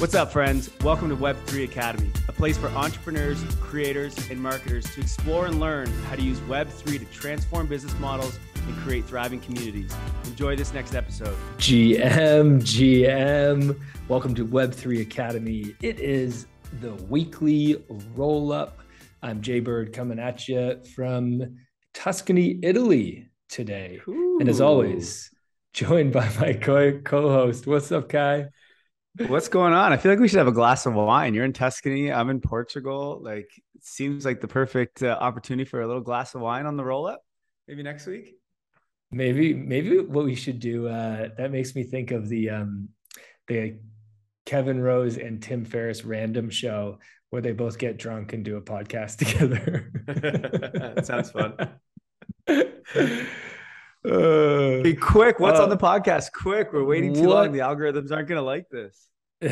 What's up, friends? Welcome to Web3 Academy, a place for entrepreneurs, creators, and marketers to explore and learn how to use Web3 to transform business models and create thriving communities. Enjoy this next episode. GM, GM. Welcome to Web3 Academy. It is the weekly roll up. I'm Jay Bird coming at you from Tuscany, Italy today. Ooh. And as always, joined by my co host. What's up, Kyle? What's going on? I feel like we should have a glass of wine. You're in Tuscany. I'm in Portugal. Like, it seems like the perfect uh, opportunity for a little glass of wine on the roll up. Maybe next week. Maybe, maybe what we should do. Uh, that makes me think of the um, the Kevin Rose and Tim Ferriss random show where they both get drunk and do a podcast together. that sounds fun. Uh, Be quick. What's uh, on the podcast? Quick. We're waiting too what? long. The algorithms aren't going to like this.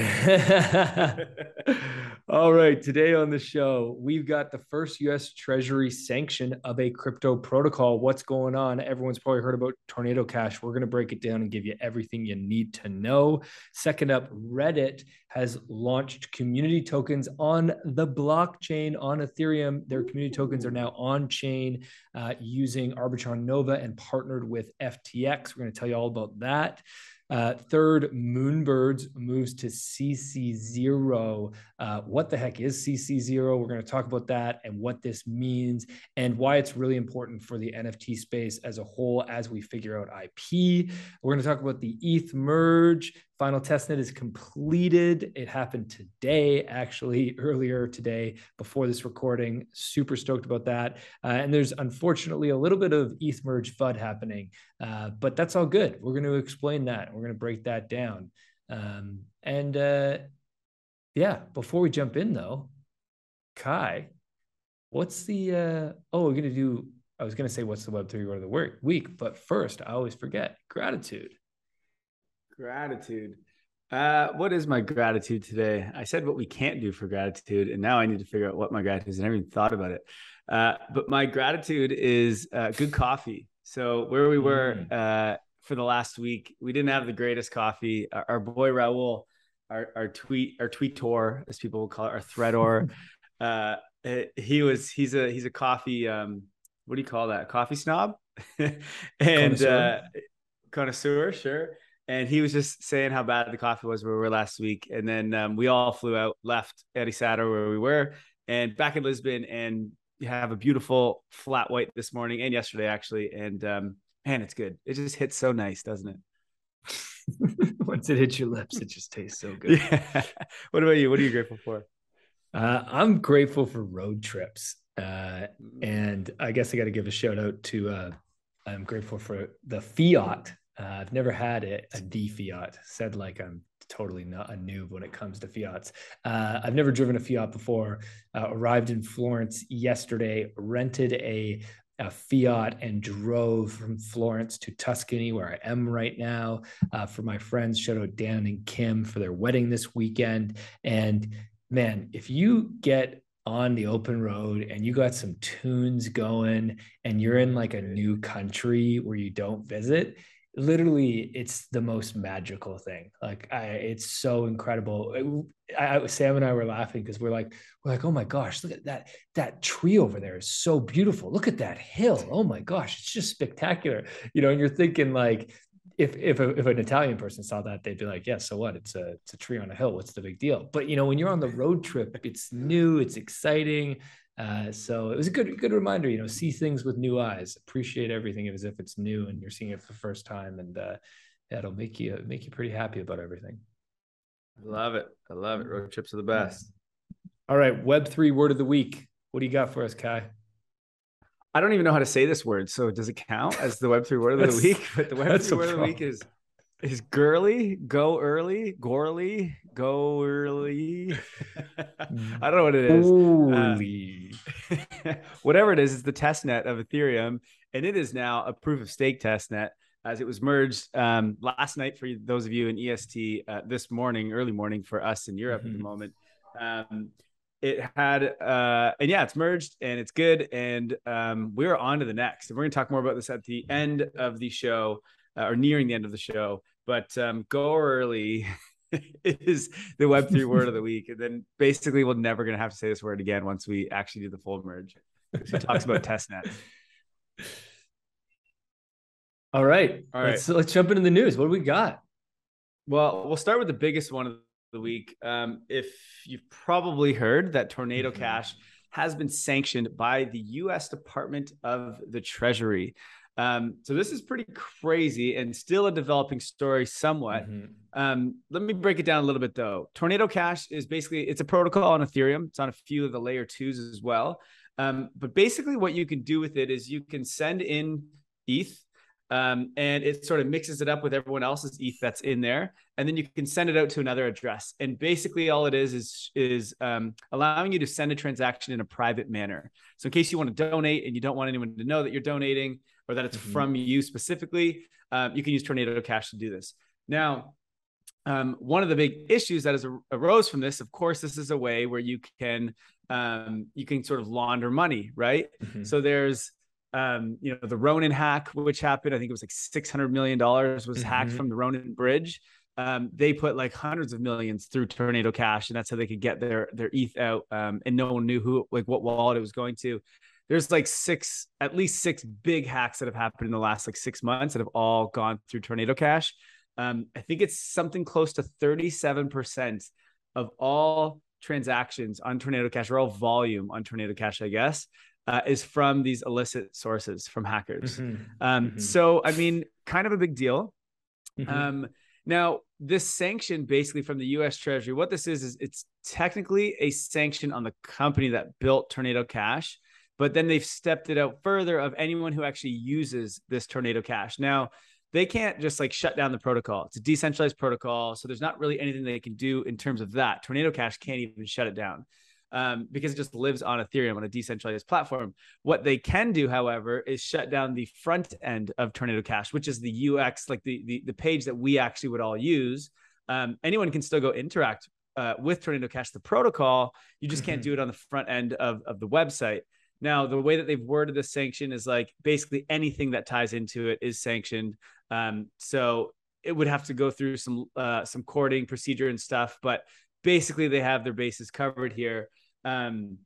All right. Today on the show, we've got the first US Treasury sanction of a crypto protocol. What's going on? Everyone's probably heard about Tornado Cash. We're going to break it down and give you everything you need to know. Second up, Reddit has launched community tokens on the blockchain on Ethereum. Their community tokens are now on chain uh, using Arbitrum Nova and partnered with FTX. We're going to tell you all about that. Uh, third, Moonbirds moves to CC0. Uh, what the heck is CC0? We're going to talk about that and what this means and why it's really important for the NFT space as a whole as we figure out IP. We're going to talk about the ETH merge. Final testnet is completed. It happened today, actually, earlier today before this recording. Super stoked about that. Uh, and there's unfortunately a little bit of ETH merge FUD happening, uh, but that's all good. We're going to explain that. We're going to break that down. Um, and uh, yeah, before we jump in though, Kyle, what's the, uh, oh, we're going to do, I was going to say, what's the Web3 word of the week, but first, I always forget gratitude. Gratitude. Uh, what is my gratitude today? I said what we can't do for gratitude, and now I need to figure out what my gratitude is. I never even thought about it. Uh, but my gratitude is uh, good coffee. So where we were mm. uh, for the last week, we didn't have the greatest coffee. Our, our boy Raul, our, our tweet, our tweetor, as people will call it, our threador, uh, he was he's a he's a coffee. Um, what do you call that? Coffee snob, and connoisseur. Uh, connoisseur, sure and he was just saying how bad the coffee was where we were last week. And then um, we all flew out, left Ericeira where we were, and back in Lisbon, and you have a beautiful flat white this morning and yesterday actually. And um, man, it's good. It just hits so nice, doesn't it? Once it hits your lips, it just tastes so good. Yeah. what about you? What are you grateful for? Uh, I'm grateful for road trips. Uh, and I guess I got to give a shout out to, uh, I'm grateful for the Fiat uh, I've never had a, a D Fiat. Said like I'm totally not a noob when it comes to Fiats. Uh, I've never driven a Fiat before. Uh, arrived in Florence yesterday. Rented a a Fiat and drove from Florence to Tuscany, where I am right now, uh, for my friends. Shout out Dan and Kim for their wedding this weekend. And man, if you get on the open road and you got some tunes going and you're in like a new country where you don't visit, literally it's the most magical thing. Like I, it's so incredible. I, I, sam and i were laughing because we're like we're like oh my gosh look at that that tree over there is so beautiful. Look at that hill. Oh my gosh it's just spectacular. You know and you're thinking like if if, a, if an italian person saw that they'd be like yeah so what? It's a it's a tree on a hill. What's the big deal? But you know when you're on the road trip it's new it's exciting uh, so it was a good good reminder, you know, see things with new eyes, appreciate everything as if it's new and you're seeing it for the first time, and uh, yeah, it'll make you make you pretty happy about everything. I love it. I love it. Road trips are the best. All right, Web three word of the week. What do you got for us, Kyle? I don't even know how to say this word, so does it count as the Web three word of the week? But the Web three word of the week is is girly, go early, gorly, go early. I don't know what it is. Uh, whatever it is, it's the test net of Ethereum, and it is now a proof of stake test net as it was merged um, last night for those of you in EST uh, this morning, early morning for us in Europe mm-hmm. at the mm-hmm. moment. Um, it had uh, and yeah, it's merged and it's good, and um, we're on to the next. And we're going to talk more about this at the end of the show uh, or nearing the end of the show. But um, go early is the Web3 word of the week. And then basically, we're never going to have to say this word again once we actually do the full merge. She talks about testnet. All right. All right. Let's, let's jump into the news. What do we got? Well, we'll start with the biggest one of the week. Um, if you've probably heard that Tornado mm-hmm. Cash has been sanctioned by the U.S. Department of the Treasury. Um, so this is pretty crazy and still a developing story somewhat. Mm-hmm. Um, let me break it down a little bit though. Tornado Cash is basically it's a protocol on Ethereum. It's on a few of the layer twos as well. Um, but basically, what you can do with it is you can send in ETH um, and it sort of mixes it up with everyone else's ETH that's in there, and then you can send it out to another address. And basically, all it is is is um, allowing you to send a transaction in a private manner. So, in case you want to donate and you don't want anyone to know that you're donating or that it's mm-hmm. from you specifically, um, you can use Tornado Cash to do this. Now, um, one of the big issues that has arose from this, of course, this is a way where you can um, you can sort of launder money, right? Mm-hmm. So there's um, you know, the Ronin hack, which happened, I think it was like $600 million was mm-hmm. hacked from the Ronin bridge. Um, they put like hundreds of millions through Tornado Cash, and that's how they could get their their ETH out. Um, and no one knew who, like, what wallet it was going to. There's like six, at least six big hacks that have happened in the last like six months that have all gone through Tornado Cash. Um, I think it's something close to 37% of all transactions on Tornado Cash, or all volume on Tornado Cash, I guess, uh, is from these illicit sources from hackers. Mm-hmm. Um, mm-hmm. So, I mean, kind of a big deal. Mm-hmm. Um, now, this sanction basically from the US Treasury, what this is, is it's technically a sanction on the company that built Tornado Cash, but then they've stepped it out further of anyone who actually uses this Tornado Cash. Now, they can't just like shut down the protocol. It's a decentralized protocol. So there's not really anything they can do in terms of that. Tornado Cash can't even shut it down um, because it just lives on Ethereum on a decentralized platform. What they can do, however, is shut down the front end of Tornado Cash, which is the UX, like the the, the page that we actually would all use. Um, anyone can still go interact uh, with Tornado Cash, the protocol. You just can't mm-hmm. do it on the front end of, of the website. Now, the way that they've worded the sanction is like basically anything that ties into it is sanctioned. Um, so it would have to go through some uh, some courting procedure and stuff, but basically they have their bases covered here. Um,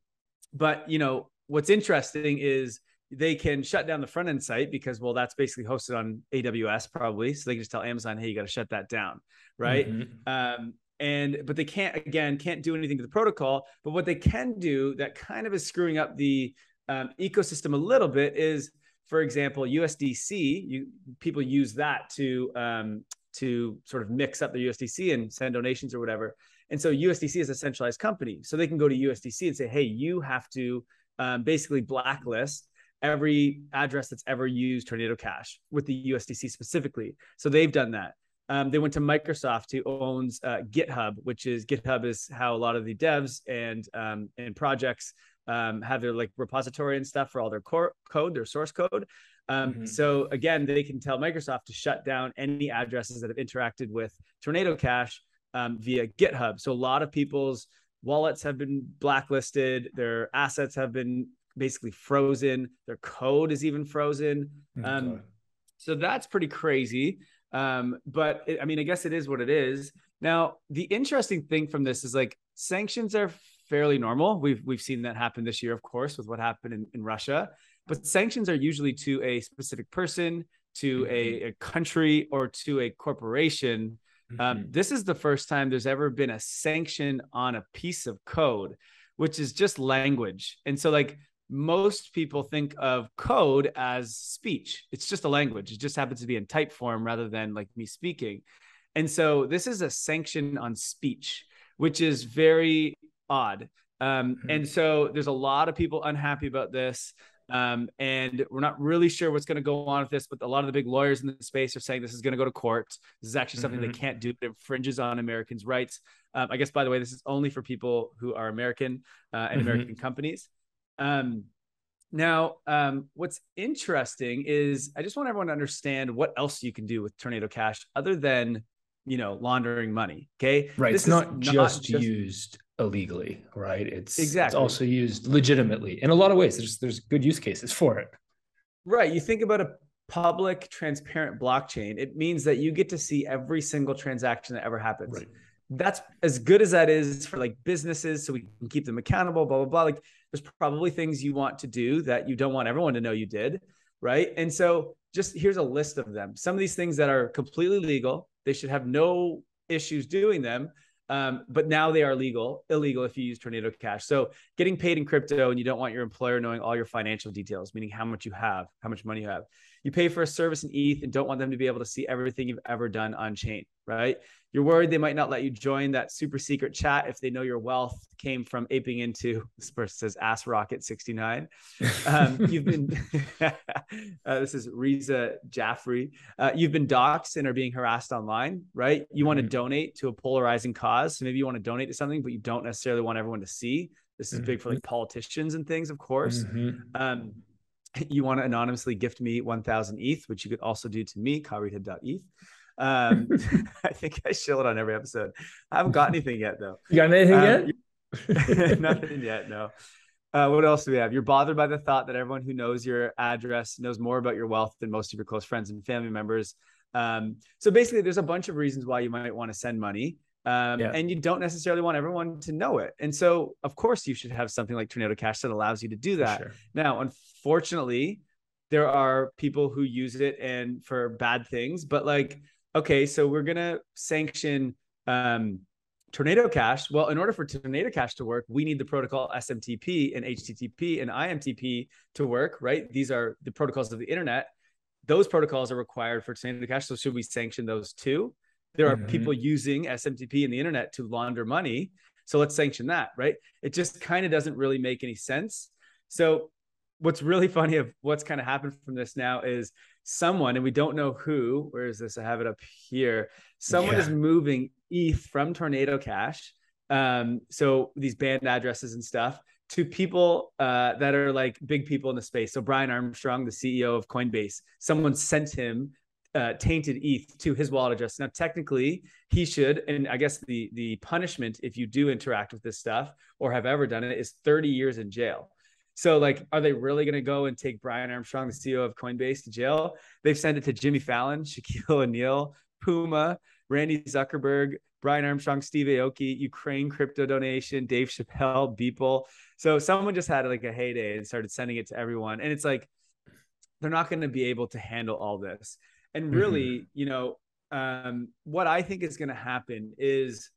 but you know what's interesting is they can shut down the front end site because well that's basically hosted on AWS probably, so they can just tell Amazon, hey, you got to shut that down, right? Mm-hmm. Um, and but they can't again can't do anything to the protocol. But what they can do that kind of is screwing up the um, ecosystem a little bit is, for example, USDC. You people use that to um, to sort of mix up the USDC and send donations or whatever. And so USDC is a centralized company. So they can go to USDC and say, hey, you have to um, basically blacklist every address that's ever used Tornado Cash with the USDC specifically. So they've done that. Um, they went to Microsoft, who owns uh, GitHub, which is GitHub is how a lot of the devs and um, and projects um, have their like repository and stuff for all their core code, their source code. Um, mm-hmm. So again, they can tell Microsoft to shut down any addresses that have interacted with Tornado Cash um, via GitHub. So a lot of people's wallets have been blacklisted, their assets have been basically frozen, their code is even frozen. Oh, um, so that's pretty crazy. Um, but it, I mean, I guess it is what it is. Now, the interesting thing from this is like sanctions are fairly normal. We've we've seen that happen this year, of course, with what happened in, in Russia. But sanctions are usually to a specific person, to a, mm-hmm. a country, or to a corporation um, mm-hmm. this is the first time there's ever been a sanction on a piece of code, which is just language. And so, like, most people think of code as speech. It's just a language. It just happens to be in type form rather than like me speaking. And so, this is a sanction on speech, which is very odd. Um, mm-hmm. And so, there's a lot of people unhappy about this. Um, and we're not really sure what's going to go on with this, but a lot of the big lawyers in the space are saying this is going to go to court. This is actually something mm-hmm. they can't do. It infringes on Americans' rights. Um, I guess, by the way, this is only for people who are American uh, and mm-hmm. American companies. Um, now, um, what's interesting is I just want everyone to understand what else you can do with Tornado Cash other than you know laundering money. Okay, right. This it's not, not just, just used illegally, right? It's exactly it's also used legitimately in a lot of ways. There's there's good use cases for it. Right. You think about a public, transparent blockchain. It means that you get to see every single transaction that ever happens. Right. that's as good as that is for like businesses so we can keep them accountable blah blah blah like there's probably things you want to do that you don't want everyone to know you did right and so just here's a list of them some of these things that are completely legal they should have no issues doing them um, but now they are legal, illegal if you use Tornado Cash. So getting paid in crypto and you don't want your employer knowing all your financial details, meaning how much you have, how much money you have. You pay for a service in ETH and don't want them to be able to see everything you've ever done on chain, right? You're worried they might not let you join that super secret chat if they know your wealth came from aping into this person says ass rocket 69. Um, you've been uh, this is Riza Jaffrey. Uh, you've been doxxed and are being harassed online, right? You want to mm-hmm. donate to a polarizing cause. So maybe you want to donate to something, but you don't necessarily want everyone to see. This is mm-hmm. big for like mm-hmm. politicians and things, of course. Mm-hmm. Um, you want to anonymously gift me 1000 ETH, which you could also do to me, kyrita.eth. Um, I think I shill it on every episode. I haven't got anything yet though. You got anything um, yet? nothing yet. No. Uh, what else do we have? You're bothered by the thought that everyone who knows your address knows more about your wealth than most of your close friends and family members. Um, so basically, there's a bunch of reasons why you might want to send money. Um, yeah. and you don't necessarily want everyone to know it. And so, of course, you should have something like Tornado Cash that allows you to do that. Sure. Now, unfortunately, there are people who use it and for bad things, but like okay, so we're gonna sanction um, Tornado Cash. Well, in order for Tornado Cash to work, we need the protocol SMTP and HTTP and IMTP to work, right? These are the protocols of the internet. Those protocols are required for Tornado Cash. So should we sanction those too? There are mm-hmm. people using SMTP and the internet to launder money. So let's sanction that, right? It just kind of doesn't really make any sense. So what's really funny of what's kind of happened from this now is someone, and we don't know who, where is this? I have it up here. Someone yeah. is moving ETH from Tornado Cash. Um, so these banned addresses and stuff to people uh, that are like big people in the space. So Brian Armstrong, the CEO of Coinbase, someone sent him uh, tainted ETH to his wallet address. Now, technically, he should, and I guess the the punishment if you do interact with this stuff or have ever done it is 30 years in jail. So, like, are they really going to go and take Brian Armstrong, the CEO of Coinbase, to jail? They've sent it to Jimmy Fallon, Shaquille O'Neal, Puma, Randy Zuckerberg, Brian Armstrong, Steve Aoki, Ukraine crypto donation, Dave Chappelle, Beeple. So someone just had like a heyday and started sending it to everyone. And it's like, they're not going to be able to handle all this. And mm-hmm. really, mm-hmm. you know, um, what I think is going to happen is,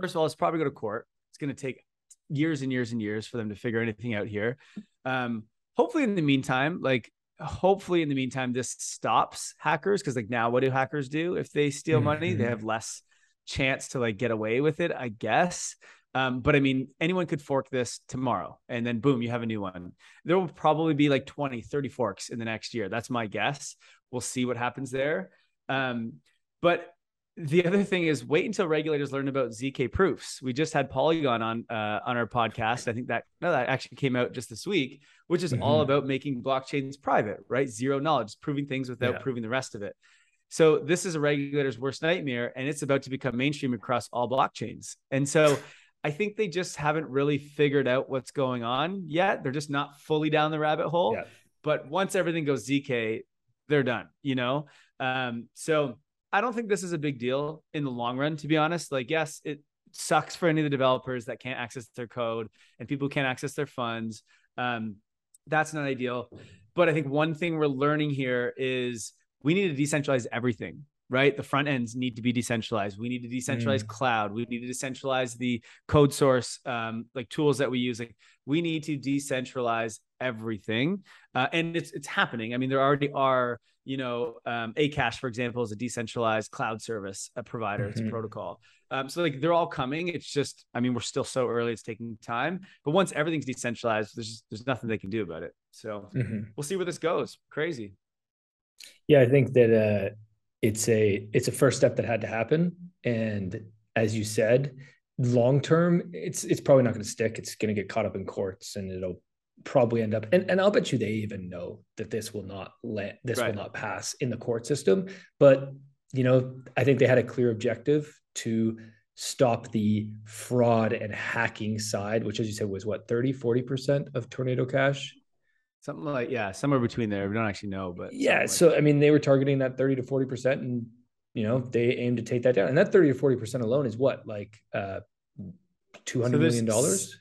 first of all, it's probably go to court. It's going to take years and years and years for them to figure anything out here. Um, hopefully, in the meantime, like hopefully in the meantime, this stops hackers because like now, what do hackers do if they steal mm-hmm. money? They mm-hmm. have less chance to like get away with it, I guess. Um, but I mean, anyone could fork this tomorrow and then boom, you have a new one. There will probably be like 20, 30 forks in the next year. That's my guess. We'll see what happens there. Um, but the other thing is wait until regulators learn about zk proofs. We just had polygon on uh, on our podcast. I think that no that actually came out just this week which is mm-hmm. all about making blockchains private right? Zero knowledge proving things without yeah. proving the rest of it. So this is a regulator's worst nightmare and it's about to become mainstream across all blockchains. And so i think they just haven't really figured out what's going on yet. They're just not fully down the rabbit hole. Yeah. but once everything goes zk they're done you know? Um, so I don't think this is a big deal in the long run, to be honest. Like, yes, it sucks for any of the developers that can't access their code and people can't access their funds. Um, that's not ideal. But I think one thing we're learning here is we need to decentralize everything, right? The front ends need to be decentralized. We need to decentralize mm. cloud. We need to decentralize the code source, um, like tools that we use. Like we need to decentralize everything, uh, and it's it's happening. I mean, there already are you know, um, Akash, for example, is a decentralized cloud service a provider. Mm-hmm. It's a mm-hmm. protocol. Um, so like they're all coming. It's just, I mean, we're still so early. It's taking time. But once everything's decentralized, there's just, there's nothing they can do about it. So mm-hmm. we'll see where this goes. Crazy. Yeah, I think that uh, it's a it's a first step that had to happen. And as you said, long term, it's it's probably not going to stick. It's going to get caught up in courts, and it'll probably end up and, and I'll bet you they even know that this will not let this right. will not pass in the court system. But you know, I think they had a clear objective to stop the fraud and hacking side, which as you said was what 30, 40% of tornado cash. Something like yeah, somewhere between there. We don't actually know, but yeah. like so I mean, they were targeting that 30 to 40%, and you know, they aim to take that down. And that 30 to 40% alone is what, like uh, 200 so million dollars?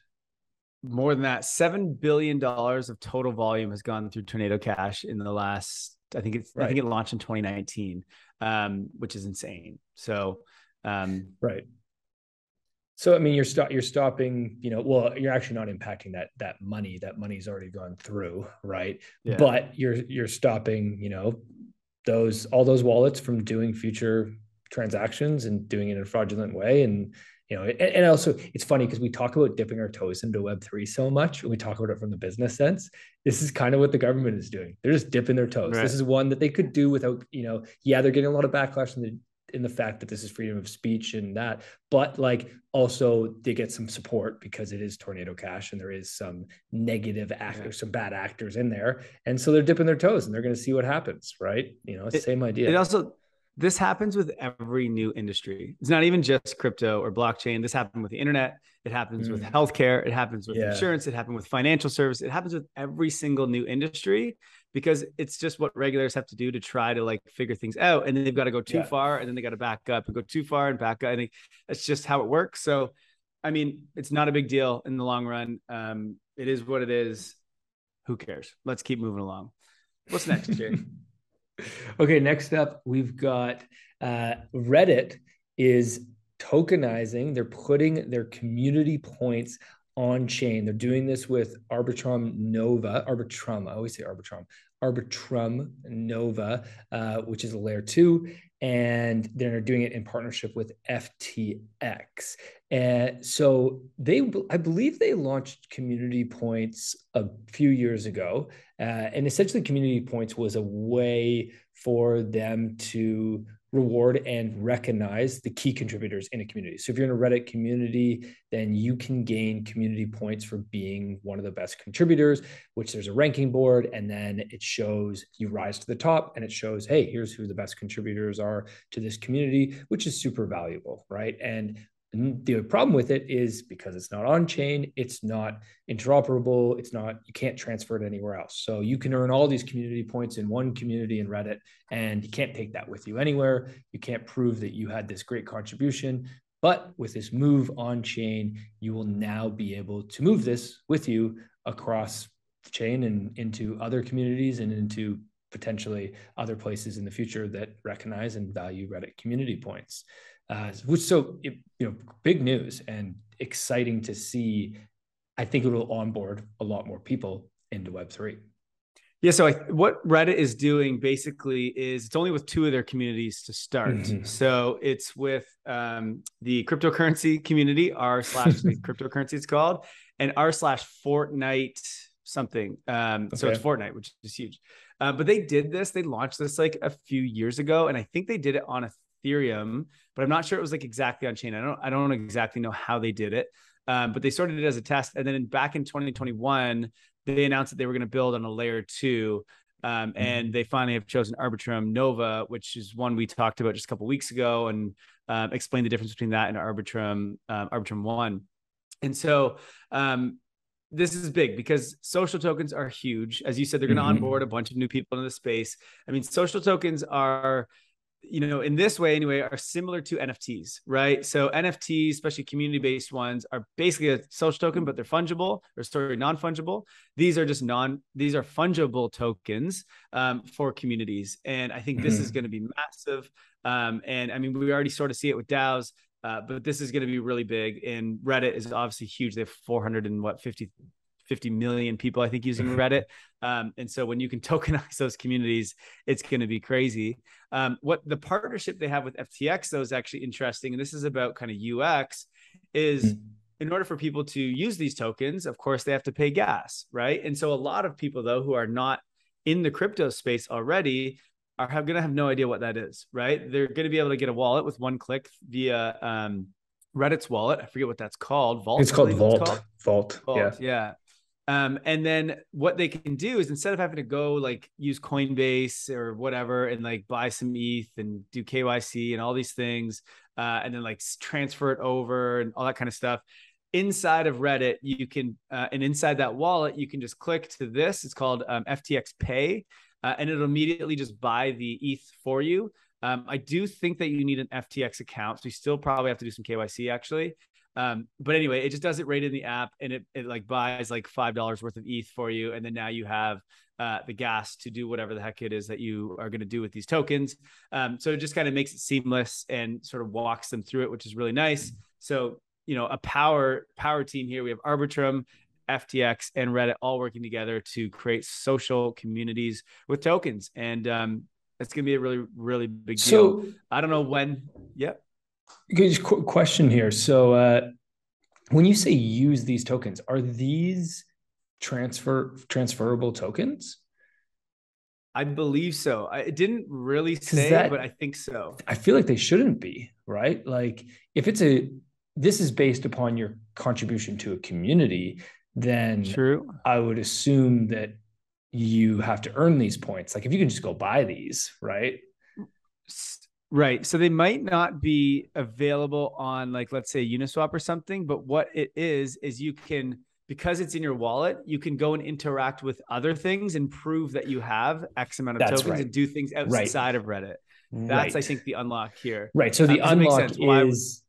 More than that, $7 billion of total volume has gone through Tornado Cash in the last, I think it's, right. I think it launched in 2019, um, which is insane. So, um, right. So I mean, you're stop you're stopping. You know, well, you're actually not impacting that that money. That money's already gone through, right? Yeah. But you're you're stopping. You know, those all those wallets from doing future transactions and doing it in a fraudulent way and you know and, and also it's funny because we talk about dipping our toes into web3 so much and we talk about it from the business sense this is kind of what the government is doing they're just dipping their toes right. this is one that they could do without you know yeah they're getting a lot of backlash in the in the fact that this is freedom of speech and that but like also they get some support because it is tornado cash and there is some negative actors yeah. some bad actors in there and so they're dipping their toes and they're going to see what happens right you know it, same idea it also this happens with every new industry. It's not even just crypto or blockchain. This happened with the internet. It happens mm. with healthcare. It happens with yeah. insurance. It happened with financial service. It happens with every single new industry because it's just what regulars have to do to try to like figure things out and then they've got to go too yeah. far and then they got to back up and go too far and back up. And that's just how it works. So i mean it's not a big deal in the long run. Um, it is what it is. Who cares? Let's keep moving along. What's next jay okay next up we've got uh, reddit is tokenizing they're putting their community points on chain. They're doing this with Arbitrum Nova, Arbitrum, I always say Arbitrum, Arbitrum Nova, uh, which is a layer two. And they're doing it in partnership with FTX. And so they, I believe they launched Community Points a few years ago. Uh, and essentially, Community Points was a way for them to reward and recognize the key contributors in a community. So if you're in a Reddit community, then you can gain community points for being one of the best contributors, which there's a ranking board and then it shows you rise to the top and it shows, hey, here's who the best contributors are to this community, which is super valuable, right? And the problem with it is because it's not on chain, it's not interoperable, it's not, you can't transfer it anywhere else. So you can earn all these community points in one community in Reddit, and you can't take that with you anywhere. You can't prove that you had this great contribution. But with this move on chain, you will now be able to move this with you across the chain and into other communities and into potentially other places in the future that recognize and value Reddit community points uh, which so you know big news and exciting to see. I think it will onboard a lot more people into Web three. Yeah, so I, what Reddit is doing basically is it's only with two of their communities to start. Mm-hmm. So it's with um, the cryptocurrency community, r slash cryptocurrency it's called, and r slash Fortnite something. Um, okay. So it's Fortnite, which is huge. Uh, but they did this. They launched this like a few years ago, and I think they did it on Ethereum but I'm not sure it was like exactly on chain. I don't I don't exactly know how they did it. Um, but they started it as a test, and then in, back in 2021, they announced that they were going to build on a layer two. Um, mm-hmm. and they finally have chosen Arbitrum Nova, which is one we talked about just a couple weeks ago, and um, explained the difference between that and Arbitrum um, Arbitrum One. And so um, this is big because social tokens are huge. As you said, they're going to mm-hmm. onboard a bunch of new people into the space. I mean, social tokens are you know, in this way anyway, are similar to NFTs, right? So NFTs, especially community-based ones, are basically a social token, but they're fungible or sorry, non-fungible. These are just non, these are fungible tokens um, for communities. And I think this mm-hmm. is going to be massive. Um, and I mean, we already sort of see it with DAOs, uh, but this is going to be really big. And Reddit is obviously huge. They have 400 and what 50 50 million people, I think, using Reddit. Um, and so when you can tokenize those communities, it's going to be crazy. Um, what the partnership they have with FTX, though, is actually interesting. And this is about kind of UX, is mm-hmm. in order for people to use these tokens, of course, they have to pay gas, right? And so a lot of people, though, who are not in the crypto space already are going to have no idea what that is, right? They're going to be able to get a wallet with one click via um, Reddit's wallet. I forget what that's called. Vault. It's called Vault. It's called. Vault. Vault. Yeah. Yeah. Um, and then what they can do is instead of having to go like use Coinbase or whatever and like buy some ETH and do KYC and all these things, uh, and then like transfer it over and all that kind of stuff. Inside of Reddit, you can, uh, and inside that wallet, you can just click to this. It's called um, FTX Pay, uh, and it'll immediately just buy the ETH for you. Um, I do think that you need an FTX account. So you still probably have to do some KYC actually. Um, but anyway, it just does it right in the app and it, it like buys like $5 worth of ETH for you. And then now you have uh, the gas to do whatever the heck it is that you are going to do with these tokens. Um, so it just kind of makes it seamless and sort of walks them through it, which is really nice. So, you know, a power, power team here, we have Arbitrum, FTX and Reddit all working together to create social communities with tokens. And um, it's going to be a really, really big deal. So, I don't know when. Yep. Good question here. So, uh, when you say use these tokens, are these transfer transferable tokens? I believe so. I didn't really say, that, but I think so. I feel like they shouldn't be, right? Like if it's a this is based upon your contribution to a community, then True. I would assume that you have to earn these points. Like if you can just go buy these, right? Right. So they might not be available on like let's say Uniswap or something, but what it is is you can because it's in your wallet, you can go and interact with other things and prove that you have X amount of That's tokens right. and do things outside right. of Reddit. That's right. I think the unlock here. Right. So the uh, unlock is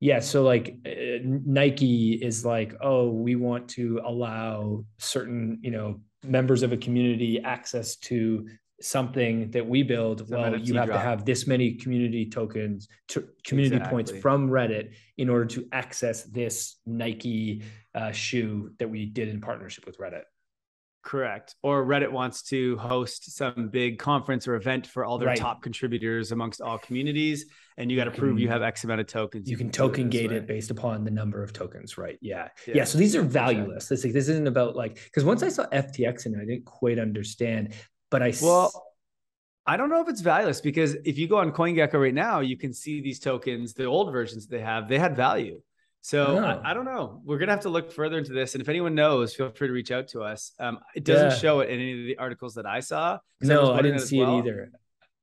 yeah. So like uh, Nike is like, oh, we want to allow certain, you know, members of a community access to something that we build. Well, you have drop. to have this many community tokens, to community exactly. points from Reddit in order to access this Nike uh, shoe that we did in partnership with Reddit. Correct. Or Reddit wants to host some big conference or event for all their right. top contributors amongst all communities. And you got to prove you have X amount of tokens. You, you can, can token gate it based upon the number of tokens, right? Yeah. Yeah. yeah so these are valueless. This, this isn't about like, because once I saw FTX and I didn't quite understand, but I, well, I don't know if it's valueless because if you go on CoinGecko right now, you can see these tokens, the old versions they have, they had value. So I, oh. I, don't know. We're gonna have to look further into this, and if anyone knows, feel free to reach out to us. Um, it doesn't yeah. show it in any of the articles that I saw. No, I, I didn't see well. it either.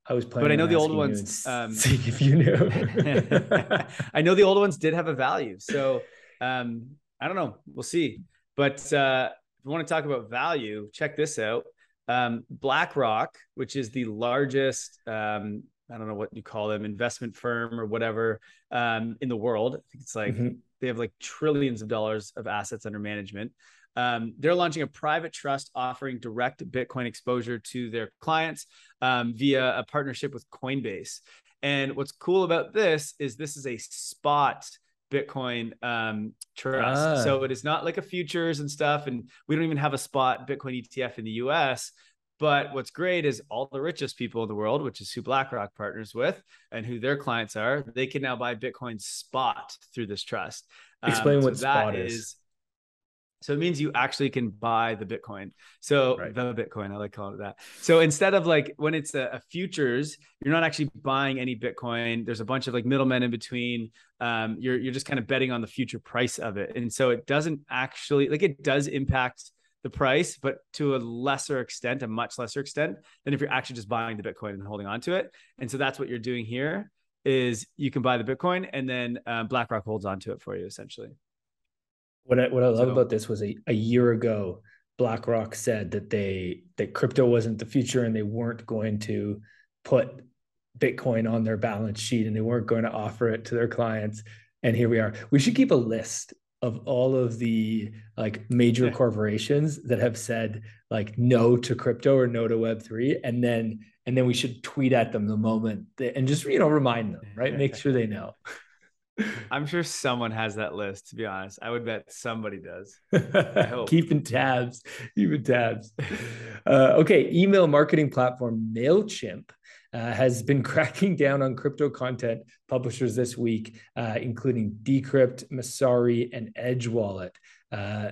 I was playing, but I know the old ones. Um, see if you knew. I know the old ones did have a value, so um, I don't know. We'll see. But uh, if you want to talk about value, check this out. Um, BlackRock, which is the largest um, I don't know what you call them, investment firm or whatever um, in the world. I think it's like mm-hmm. they have like trillions of dollars of assets under management. Um, they're launching a private trust offering direct Bitcoin exposure to their clients um, via a partnership with Coinbase. And what's cool about this is this is a spot Bitcoin um, trust. Ah. So it is not like a futures and stuff. And we don't even have a spot Bitcoin ETF in the US. But what's great is all the richest people in the world, which is who BlackRock partners with and who their clients are, they can now buy Bitcoin spot through this trust. Explain um, what so spot is. is. So it means you actually can buy the Bitcoin. So right. the Bitcoin, I like calling it that. So instead of like when it's a, a, futures, you're not actually buying any Bitcoin. There's a bunch of like middlemen in between. Um, you're you're just kind of betting on the future price of it, and so it doesn't actually like it does impact the price, but to a lesser extent, a much lesser extent than if you're actually just buying the Bitcoin and holding on to it. And so that's what you're doing here is you can buy the Bitcoin and then um, BlackRock holds on to it for you essentially. What I, what I love so, about this was a, a year ago, BlackRock said that they that crypto wasn't the future and they weren't going to put Bitcoin on their balance sheet and they weren't going to offer it to their clients. And here we are. We should keep a list of all of the like major yeah. corporations that have said like no to crypto or no to web3 and then and then we should tweet at them the moment they, and just you know remind them right make sure they know i'm sure someone has that list to be honest i would bet somebody does keeping tabs keeping tabs uh, okay email marketing platform mailchimp uh, has been cracking down on crypto content publishers this week, uh, including Decrypt, Messari, and Edge Wallet. Uh,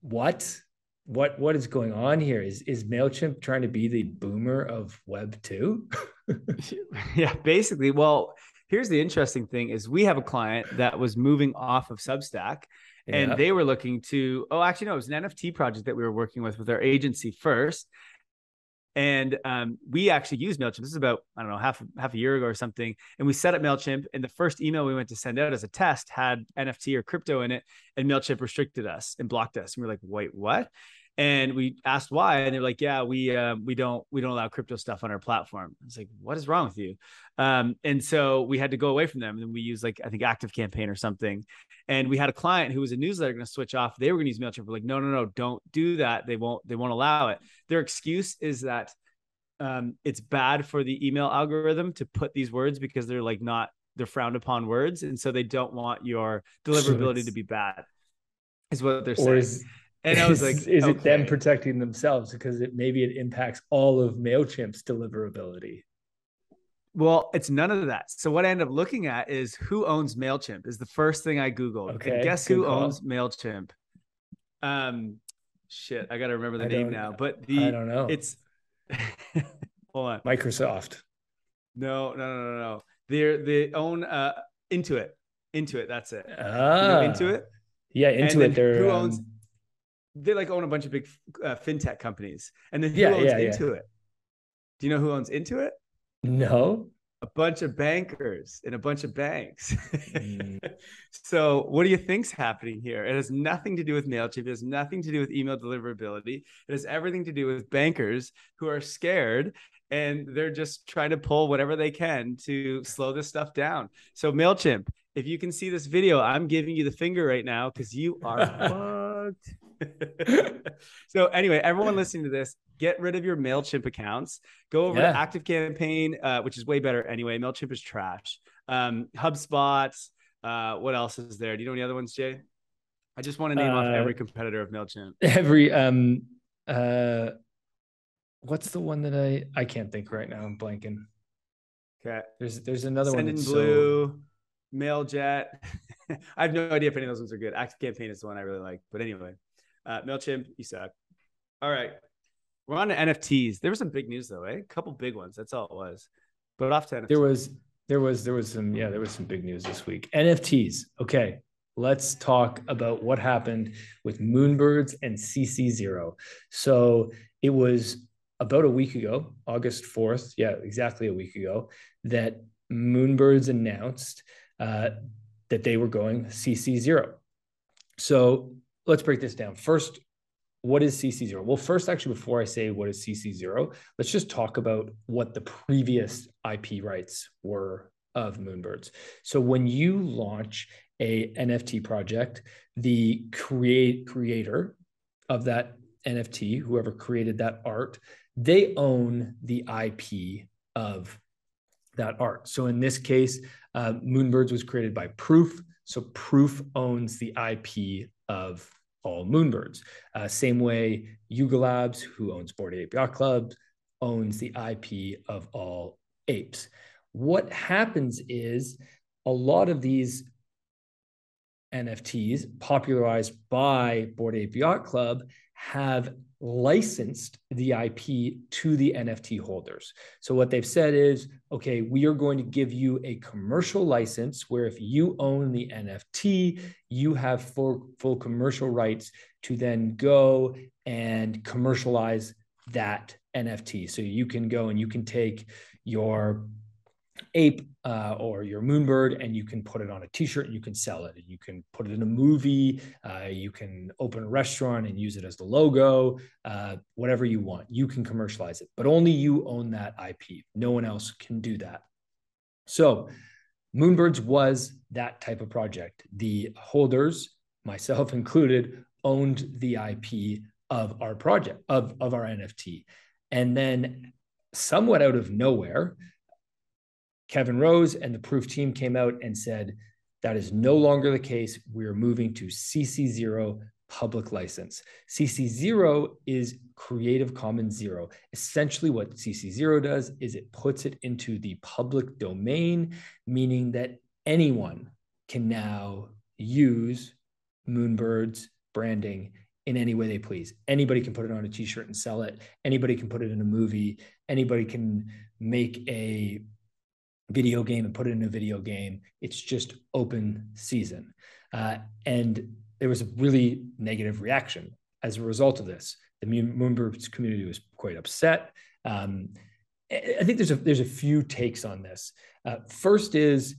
what? What what is going on here? Is is Mailchimp trying to be the boomer of Web two? yeah, basically. Well, here's the interesting thing: is we have a client that was moving off of Substack, and they were looking to. Oh, actually, no, it was an NFT project that we were working with with our agency first, and um, we actually used Mailchimp. This is about I don't know half half a year ago or something. And we set up Mailchimp, and the first email we went to send out as a test had NFT or crypto in it, and Mailchimp restricted us and blocked us. And we are like, wait, what? And we asked why, and they're like, "Yeah, we uh, we don't we don't allow crypto stuff on our platform." I was like, "What is wrong with you?" Um, and so we had to go away from them, and we used like I think Active Campaign or something. And we had a client who was a newsletter going to switch off. They were going to use Mailchimp. We're like, "No, no, no, don't do that. They won't they won't allow it." Their excuse is that um, it's bad for the email algorithm to put these words because they're like not they're frowned upon words, and so they don't want your deliverability to be bad. Is what they're saying. Is, and I was like, is, okay. it them protecting themselves because it maybe it impacts all of Mailchimp's deliverability? Well, it's none of that. So what I end up looking at is who owns Mailchimp is the first thing I googled. Okay, and guess who call. owns Mailchimp? Um, shit, I got to remember the I name now. But the I don't know. It's hold on, Microsoft. No, no, no, no, no. They're they own uh Intuit. Intuit. That's it. Ah. You know, Intuit. Yeah, Intuit. They're who owns. They like own a bunch of big uh, fintech companies, and then who yeah, owns yeah, Intuit? Yeah. Do you know who owns Intuit? No. A bunch of bankers and a bunch of banks. mm. so, what do you think's happening here? It has nothing to do with Mailchimp. It has nothing to do with email deliverability. It has everything to do with bankers who are scared and they're just trying to pull whatever they can to slow this stuff down. So, Mailchimp, if you can see this video, I'm giving you the finger right now because you are fucked. so anyway, everyone listening to this, get rid of your Mailchimp accounts. Go over yeah. to Active Campaign, uh, which is way better anyway. Mailchimp is trash. Um, HubSpot. Uh, what else is there? Do you know any other ones, Jay? I just want to name uh, off every competitor of Mailchimp. Every um, uh, what's the one that I I can't think right now. I'm blanking. Okay. There's there's another Send one. Sendinblue, so... Mailjet. I have no idea if any of those ones are good. Active Campaign is the one I really like. But anyway, uh, Mailchimp, you suck. All right, we're on to NFTs. There was some big news though, eh? A couple big ones. That's all it was. But off to NFTs. There was there was there was some yeah there was some big news this week. NFTs. Okay, let's talk about what happened with Moonbirds and CC Zero. So it was about a week ago, August 4th, yeah, exactly a week ago, that Moonbirds announced uh, that they were going CC zero. So let's break this down. First, what is CC zero? Well, first, actually, before I say what is CC zero, let's just talk about what the previous IP rights were of Moonbirds. So when you launch a NFT project, the create creator of that NFT, whoever created that art, they own the IP of that art. So in this case, uh, Moonbirds was created by Proof. So Proof owns the IP of all Moonbirds. Uh, same way, Yuga Labs, who owns Bored Ape Yacht Club, owns the IP of all apes. What happens is a lot of these NFTs popularized by Bored Ape Yacht Club have licensed the IP to the NFT holders. So what they've said is, okay, we are going to give you a commercial license where if you own the NFT, you have full, full commercial rights to then go and commercialize that NFT. So you can go and you can take your ape uh, or your moonbird and you can put it on a t-shirt and you can sell it. You can put it in a movie uh, you can open a restaurant and use it as the logo uh, whatever you want. You can commercialize it but only you own that ip no one else can do that. So moonbirds was that type of project. The holders myself included owned the ip of our project of, of our nft and then somewhat out of nowhere Kevin Rose and the Proof team came out and said that is no longer the case. We're moving to CC0 public license. CC0 is Creative Commons Zero. Essentially, what CC0 does is it puts it into the public domain, meaning that anyone can now use Moonbird's branding in any way they please. Anybody can put it on a t-shirt and sell it. Anybody can put it in a movie. Anybody can make a video game and put it in a video game. It's just open season. Uh, and there was a really negative reaction as a result of this. The Moonbirds community was quite upset. Um, I think there's a there's a few takes on this. Uh, first is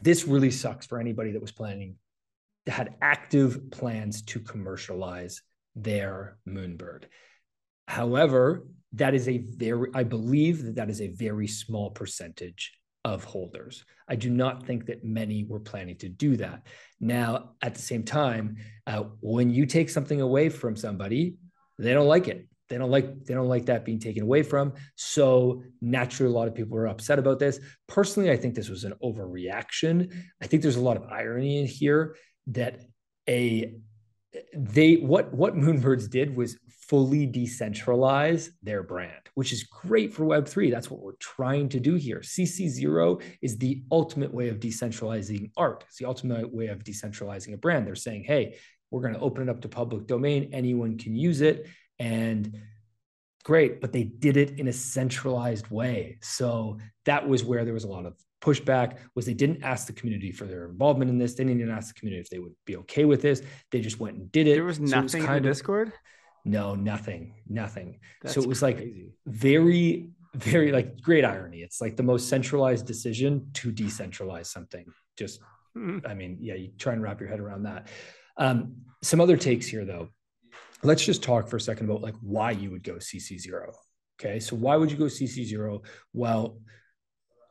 this really sucks for anybody that was planning, that had active plans to commercialize their Moonbird. However, that is a very, I believe that that is a very small percentage of holders. I do not think that many were planning to do that. Now, at the same time, uh, when you take something away from somebody, they don't like it. They don't like they don't like that being taken away from. So naturally, a lot of people are upset about this. Personally, I think this was an overreaction. I think there's a lot of irony in here that a they what what Moonbirds did was fully decentralize their brand, which is great for Web3. That's what we're trying to do here. CC0 is the ultimate way of decentralizing art. It's the ultimate way of decentralizing a brand. They're saying, hey, we're going to open it up to public domain. Anyone can use it. And great, but they did it in a centralized way. So that was where there was a lot of pushback was they didn't ask the community for their involvement in this. They didn't even ask the community if they would be okay with this. They just went and did it. There was nothing so it was kind in of, Discord. No, nothing, nothing. That's so it was crazy. like very, very like great irony. It's like the most centralized decision to decentralize something. Just, mm-hmm. I mean, yeah, you try and wrap your head around that. Um, some other takes here, though. Let's just talk for a second about like why you would go CC zero. Okay, so why would you go CC zero? Well,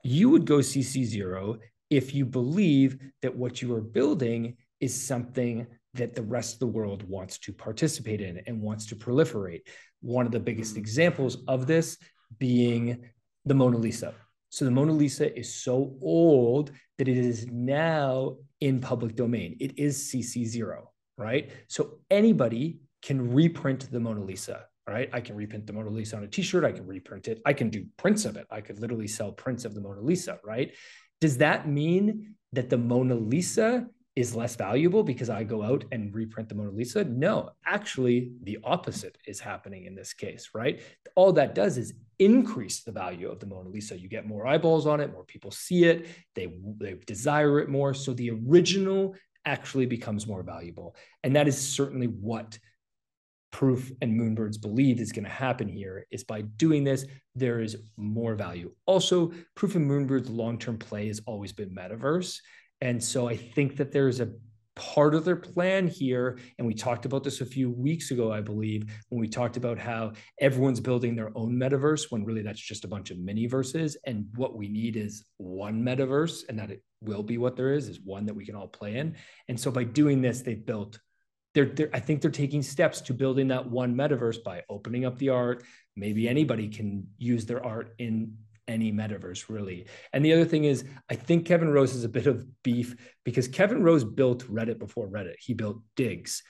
you would go CC zero if you believe that what you are building is something that the rest of the world wants to participate in and wants to proliferate. One of the biggest hmm. examples of this being the Mona Lisa. So the Mona Lisa is so old that it is now in public domain. It is CC0, right? So anybody can reprint the Mona Lisa, right? I can reprint the Mona Lisa on a t-shirt, I can reprint it. I can do prints of it. I could literally sell prints of the Mona Lisa, right? Does that mean that the Mona Lisa is less valuable because I go out and reprint the Mona Lisa. No, actually, the opposite is happening in this case, right? All that does is increase the value of the Mona Lisa. You get more eyeballs on it, more people see it, they, they desire it more. So the original actually becomes more valuable. And that is certainly what proof and moonbirds believe is going to happen here is by doing this there is more value also proof and moonbirds long-term play has always been metaverse and so I think that there's a part of their plan here. And we talked about this a few weeks ago, I believe, when we talked about how everyone's building their own metaverse, when really that's just a bunch of mini verses. And what we need is one metaverse, and that it will be what there is, is one that we can all play in. And so by doing this, they've built. They're, they're, I think they're taking steps to building that one metaverse by opening up the art. Maybe anybody can use their art in any metaverse really. And the other thing is, I think Kevin Rose is a bit of beef because Kevin Rose built Reddit before Reddit. He built Diggs,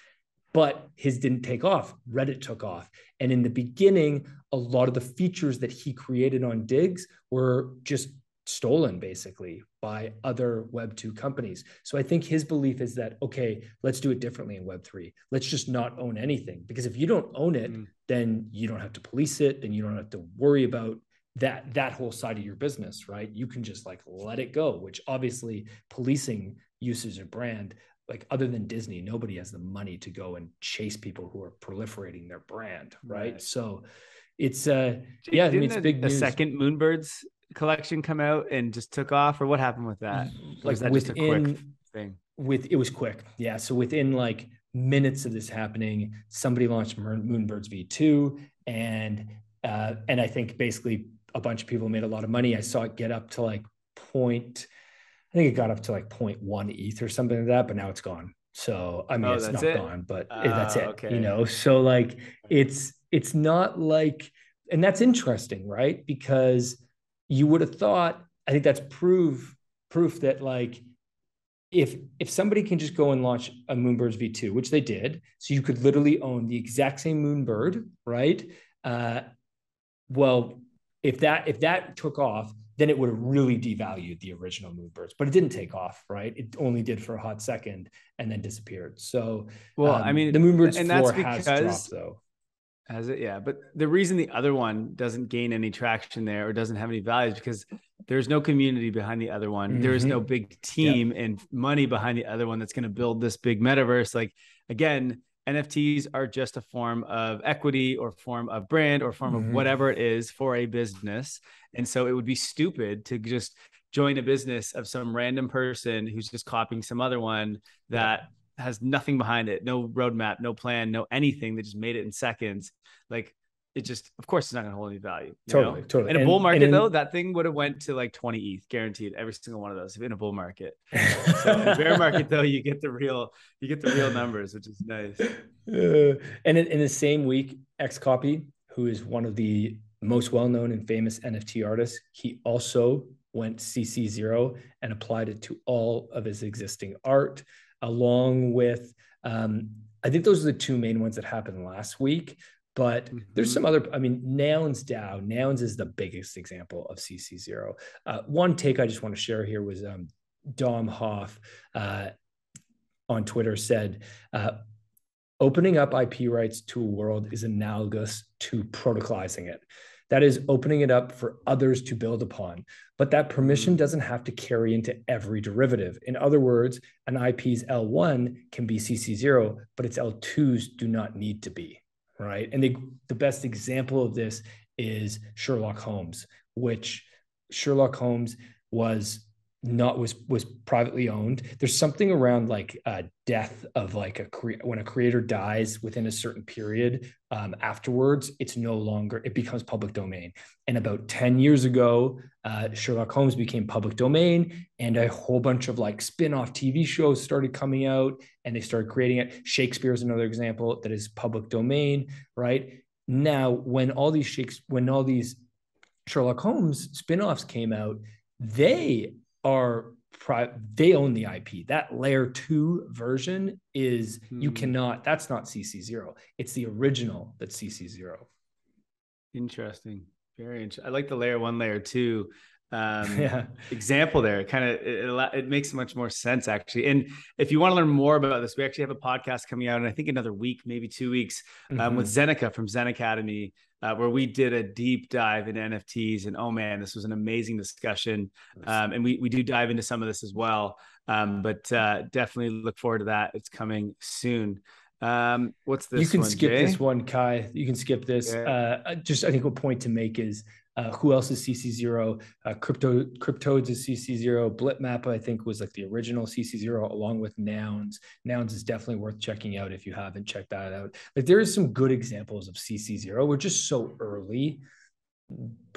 but his didn't take off. Reddit took off. And in the beginning, a lot of the features that he created on Diggs were just stolen basically by other web 2 companies. So i think his belief is that okay let's do it differently in web 3 let's just not own anything because if you don't own it mm. then you don't have to police it then you don't have to worry about that that whole side of your business right? You can just like let it go which obviously policing uses of brand like other than disney nobody has the money to go and chase people who are proliferating their brand right, right. so it's uh yeah Didn't I mean, it's big the second moonbirds collection come out and just took off or what happened with that like that within, just a quick thing with it was quick yeah so within like minutes of this happening somebody launched moonbirds v2 and uh, and i think basically a bunch of people made a lot of money. I saw it get up to like point, I think it got up to like 0.1 ETH or something like that, but now it's gone. So I mean, oh, it's not it? gone, but uh, that's it. Okay. You know, so like it's it's not like, and that's interesting, right? Because you would have thought, I think that's proof proof that like if if somebody can just go and launch a Moonbirds V2, which they did, so you could literally own the exact same Moonbird, right? Uh, well, if that if that took off, then it would have really devalued the original Moonbirds. But it didn't take off, right? It only did for a hot second and then disappeared. So, well, um, I mean, the Moonbirds and floor that's because, has dropped though. Has it? Yeah. But the reason the other one doesn't gain any traction there or doesn't have any value is because there's no community behind the other one. Mm-hmm. There is no big team yep. and money behind the other one that's going to build this big metaverse. Like, again, NFTs are just a form of equity or form of brand or form mm-hmm. of whatever it is for a business. And so it would be stupid to just join a business of some random person who's just copying some other one that has nothing behind it, no roadmap, no plan, no anything. They just made it in seconds. Like it just, of course, it's not going to hold any value. Totally, know? totally. In a bull market, in- though, that thing would have went to like 20 ETH, guaranteed. Every single one of those in a bull market. So in a bear market, though, you get the real, you get the real numbers, which is nice. Uh, and in, in the same week, XCOPY, who is one of the most well-known and famous NFT artists, he also went CC zero and applied it to all of his existing art, along with um, I think those are the two main ones that happened last week. But there's Mhm. some other. I mean, Nouns DAO. Nouns is the biggest example of CC zero. Uh, one take I just want to share here was um, Dom Hoff uh, on Twitter said. Uh, opening up IP rights to a world is analogous to protocolizing it. That is opening it up for others to build upon. But that permission mm. doesn't have to carry into every derivative. In other words, an IP's L1 can be CC0, but its L2s do not need to be, right? And the, the best example of this is Sherlock Holmes, which Sherlock Holmes was not was was privately owned. There's something around like uh death of like a cre- when a creator dies within a certain period um afterwards it's no longer it becomes public domain. And about 10 years ago uh sherlock holmes became public domain and a whole bunch of like spin-off tv shows started coming out and they started creating it. Shakespeare is another example that is public domain right? Now when all these shakes when all these sherlock holmes spin-offs came out they are pri- they own the IP. That layer two version is you Hmm. cannot. That's not CC zero. It's the original that's CC zero. Interesting. Very interesting. I like the layer one, layer two um, Yeah. example there. It kind of it, it, makes much more sense actually. And if you want to learn more about this, we actually have a podcast coming out in I think another week, maybe two weeks, um, with Mhm. Zeneca from Zen Academy, uh, where we did a deep dive in NFTs. And oh man, this was an amazing discussion. Um, and we we do dive into some of this as well. Um, but uh, definitely look forward to that. It's coming soon. Um, what's this? you can one, skip Jay? this one, Kai. You can skip this. Yeah. Uh, just I think a point to make is uh, who else is CC zero? Uh, Crypto CrypToadz is CC zero. Blitmap I think was like the original CC zero along with Nouns. Nouns is definitely worth checking out if you haven't checked that out. Like there is some good examples of CC zero. We're just so early.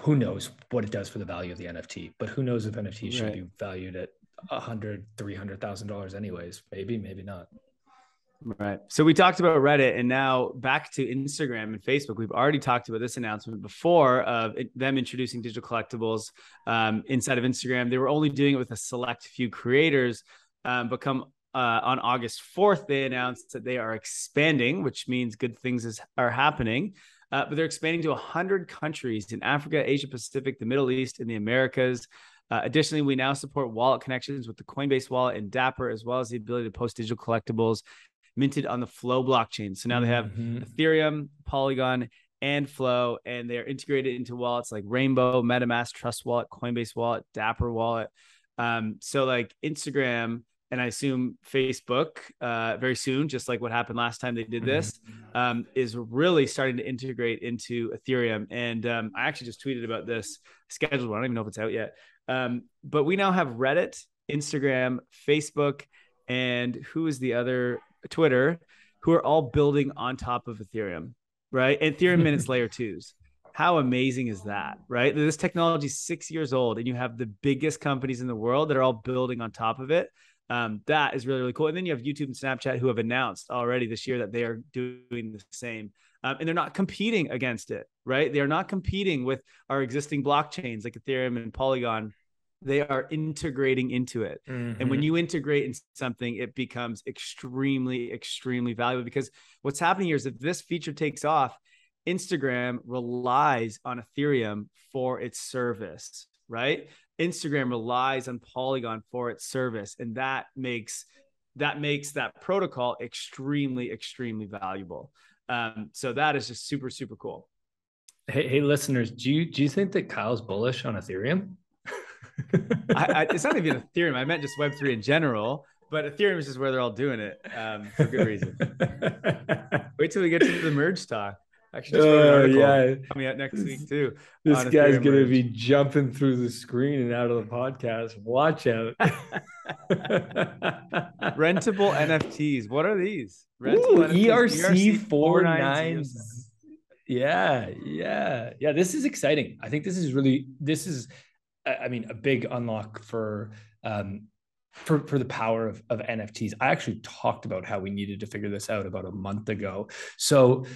Who knows what it does for the value of the NFT? But who knows if NFT should Right. be valued at a hundred, three hundred thousand dollars anyways? Maybe, maybe not. Right. So we talked about Reddit and now back to Instagram and Facebook. We've already talked about this announcement before of it- them introducing digital collectibles um, inside of Instagram. They were only doing it with a select few creators, um, but come uh, on August 4th, they announced that they are expanding, which means good things is, are happening. Uh, but they're expanding to 100 countries in Africa, Asia Pacific, the Middle East, and the Americas. Uh, additionally, we now support wallet connections with the Coinbase wallet and Dapper, as well as the ability to post digital collectibles minted on the Flow blockchain. So now they have Mhm. Ethereum, Polygon, and Flow, and they're integrated into wallets like Rainbow, MetaMask, Trust Wallet, Coinbase Wallet, Dapper Wallet. Um, so like Instagram and I assume Facebook uh, very soon, just like what happened last time they did this, um, is really starting to integrate into Ethereum. And um, I actually just tweeted about this scheduled one. I don't even know if it's out yet. Um, but we now have Reddit, Instagram, Facebook, and who is the other Twitter, who are all building on top of Ethereum, right? Ethereum and its layer twos. How amazing is that, right? This technology is six years old, and you have the biggest companies in the world that are all building on top of it. Um, that is really, really cool. And then you have YouTube and Snapchat who have announced already this year that they are doing the same. Um, and they're not competing against it, right? They are not competing with our existing blockchains like Ethereum and Polygon. They are integrating into it. And when you integrate in something, it becomes extremely, extremely valuable because what's happening here is if this feature takes off, Instagram relies on Ethereum for its service, right? Instagram relies on Polygon for its service, and that makes that makes that protocol extremely, extremely valuable. Um, so that is just super, super cool. Hey, hey, listeners, do you do you think that Kyle's bullish on Ethereum? I, I, it's not even Ethereum. I meant just Web three in general, but Ethereum is just where they're all doing it um, for good reason. Wait till we get to the merge talk. Actually, just wrote an Uh, yeah. coming out next week too. This guy's gonna be jumping through the screen and out of the podcast. Watch out. Rentable NFTs. What are these? Rentable NFTs. ERC four 4907. nines. Yeah, yeah, yeah. This is exciting. I think this is really this is, I mean, a big unlock for um for for the power of of NFTs. I actually talked about how we needed to figure this out about a month ago. So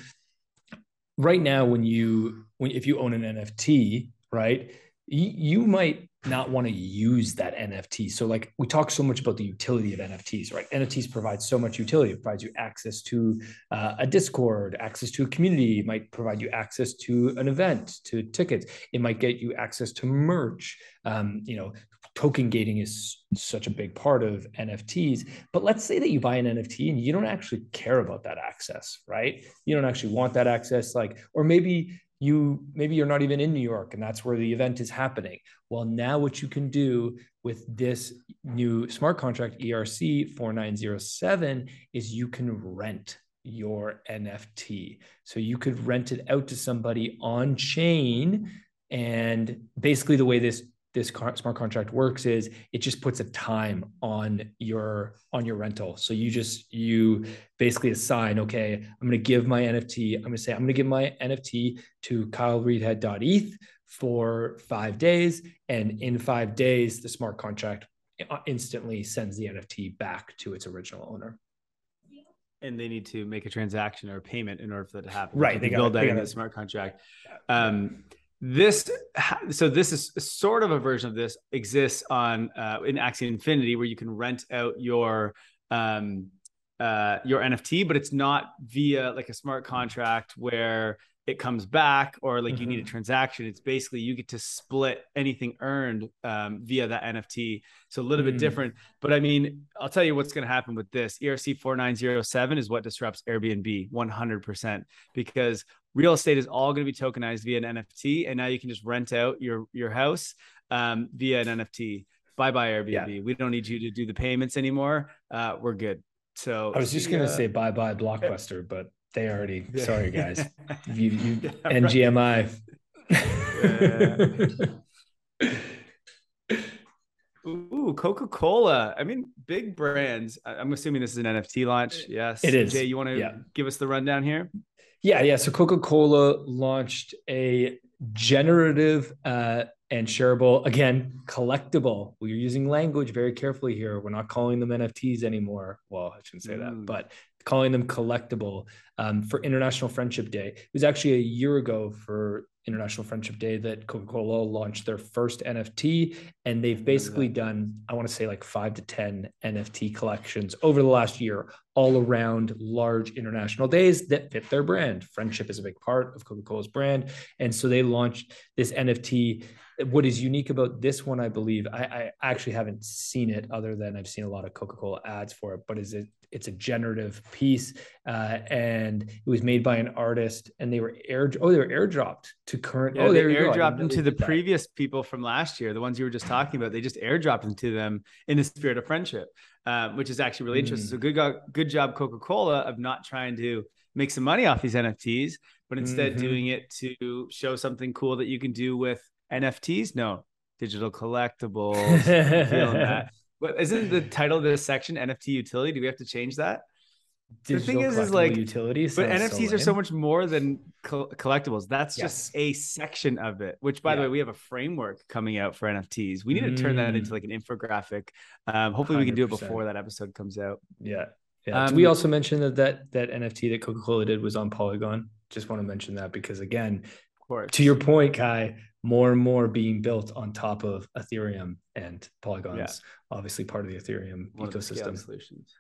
right now, when you when if you own an NFT, right, you, you might not want to use that NFT. So, like we talk so much about the utility of NFTs, right? NFTs provide so much utility. It provides you access to uh, a Discord, access to a community. It might provide you access to an event, to tickets. It might get you access to merch. Um, you know, token gating is such a big part of NFTs. But let's say that you buy an NFT and you don't actually care about that access, right? You don't actually want that access, like, or maybe you maybe you're not even in New York and that's where the event is happening. Well, now what you can do with this new smart contract ERC 4907 is you can rent your NFT. So you could rent it out to somebody on chain and basically the way this this smart contract works is it just puts a time on your on your rental. So you just you basically assign okay i'm going to give my nft i'm going to say i'm going to give my nft to kylereidhead.eth for five days. And in five days the smart contract instantly sends the nft back to its original owner. And they need to make a transaction or a payment in order for that to happen. Right, You they can gotta- build that they gotta- the smart contract. Um, this so this is sort of a version of this exists on uh, in Axie Infinity where you can rent out your um, uh, your NFT, but it's not via like a smart contract where it comes back or like you need a transaction. It's basically you get to split anything earned um, via that NFT. So a little bit Mm. different. But I mean, I'll tell you what's going to happen with this. ERC 4907 is what disrupts Airbnb 100% because real estate is all going to be tokenized via an NFT. And now you can just rent out your, your house um, via an NFT. Bye bye Airbnb. We don't need you to do the payments anymore. Uh, we're good. So i was just going to uh, say bye bye blockbuster but they already Yeah. sorry guys you, you Yeah, right. ngmi Ooh, Coca Cola. I mean, big brands. I'm assuming this is an NFT launch. Yes, It is. Jay, you want to Yeah. give us the rundown here? Yeah, yeah. So Coca Cola launched a generative uh, and shareable, again, collectible. We're using language very carefully here. We're not calling them NFTs anymore. Well, I shouldn't say Mm. that, but calling them collectible um, for International Friendship Day. It was actually a year ago for International Friendship Day that Coca Cola launched their first NFT. And they've basically done, I want to say like five to 10 NFT collections over the last year, all around large international days that fit their brand. Friendship is a big part of Coca Cola's brand. And so they launched this NFT. What is unique about this one, I believe, I, I actually haven't seen it other than I've seen a lot of Coca Cola ads for it, but is it it's a generative piece uh, and it was made by an artist and they were air oh they were airdropped to current Yeah, oh they there you go. I didn't airdropped know them they to the did that. previous people from last year, the ones you were just talking about. They just airdropped into them in the spirit of friendship, um, which is actually really interesting. Mm. So good, go- good job, Coca Cola, of not trying to make some money off these NFTs, but instead Mhm. doing it to show something cool that you can do with NFTs. No, digital collectibles. feeling that. But isn't the title of this section NFT utility? Do we have to change that? The thing is, is like- utility. But NFTs so are so much more than col- collectibles. That's Yes. just a section of it. Which, by the way, we have a framework coming out for NFTs. We need to turn that Mm. into like an infographic. Um, hopefully, we can do it before that episode comes out. Yeah. Yeah. Did we Um, also mentioned that that that NFT that Coca Cola did was on Polygon? Just want to mention that because again, Of course. to your point, Kai, more and more being built on top of Ethereum and Polygon's obviously part of the Ethereum One of the ecosystem. solutions.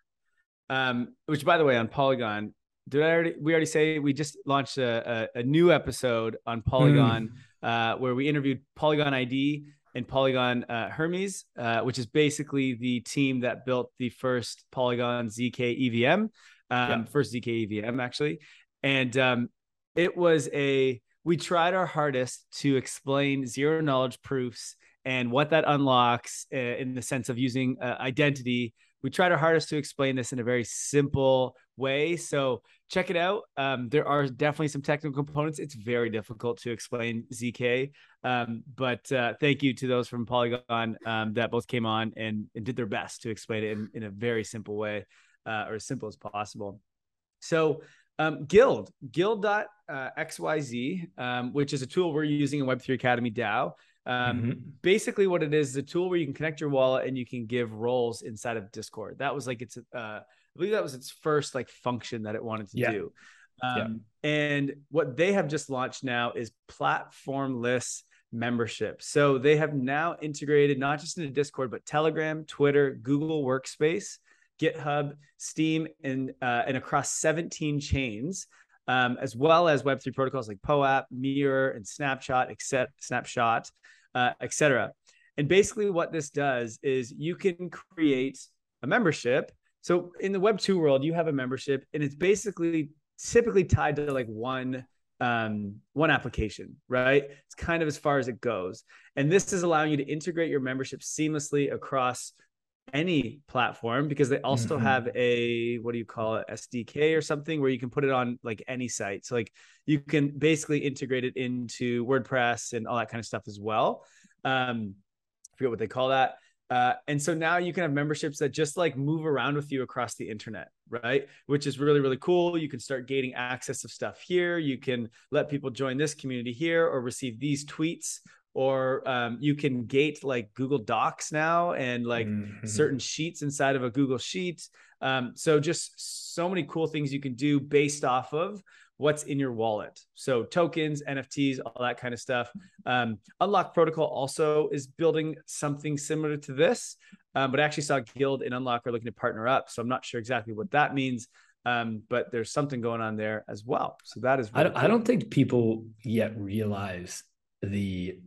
Um, which, by the way, on Polygon, did I already? We already say we just launched a, a, a new episode on Polygon uh, where we interviewed Polygon ID and Polygon uh, Hermez, uh, which is basically the team that built the first Polygon ZK EVM, um, Yeah. first ZK EVM actually, and um, it was a. We tried our hardest to explain zero knowledge proofs and what that unlocks uh, in the sense of using uh, identity. We tried our hardest to explain this in a very simple, way. So check it out. Um, there are definitely some technical components. It's very difficult to explain ZK. Um, but uh, thank you to those from Polygon um, that both came on and, and, did their best to explain it in, in a very simple way uh, or as simple as possible. So um, Guild, guild.xyz, uh, um, which is a tool we're using in Web3 Academy DAO. Um, mm-hmm. Basically, what it is, is a tool where you can connect your wallet and you can give roles inside of Discord. That was like it's, uh, I believe that was its first like function that it wanted to yeah. do. Um, yeah. And what they have just launched now is platformless membership. So they have now integrated not just into Discord, but Telegram, Twitter, Google Workspace, GitHub, Steam, and uh, and across 17 chains, um, as well as Web3 protocols like POAP, Mirror, and Snapshot, except Snapshot, uh, etc. And basically, what this does is you can create a membership. So in the Web2 world, you have a membership, and it's basically typically tied to like one um, one application, right? It's kind of as far as it goes. And this is allowing you to integrate your membership seamlessly across any platform because they also mm-hmm. have a what do you call it SDK or something where you can put it on like any site. So like you can basically integrate it into WordPress and all that kind of stuff as well. Um, I forget what they call that. Uh, and so now you can have memberships that just like move around with you across the internet, right? Which is really, really cool. You can start gaining access of stuff here. You can let people join this community here or receive these tweets or um, you can gate like Google Docs now and like mm-hmm. certain sheets inside of a Google Sheet. Um, so just so many cool things you can do based off of what's in your wallet. So tokens, NFTs, all that kind of stuff. Um, Unlock Protocol also is building something similar to this, um, but I actually saw Guild and Unlock are looking to partner up. So I'm not sure exactly what that means. Um, but there's something going on there as well. So that is. Really I, don't, cool. I don't think people yet realize the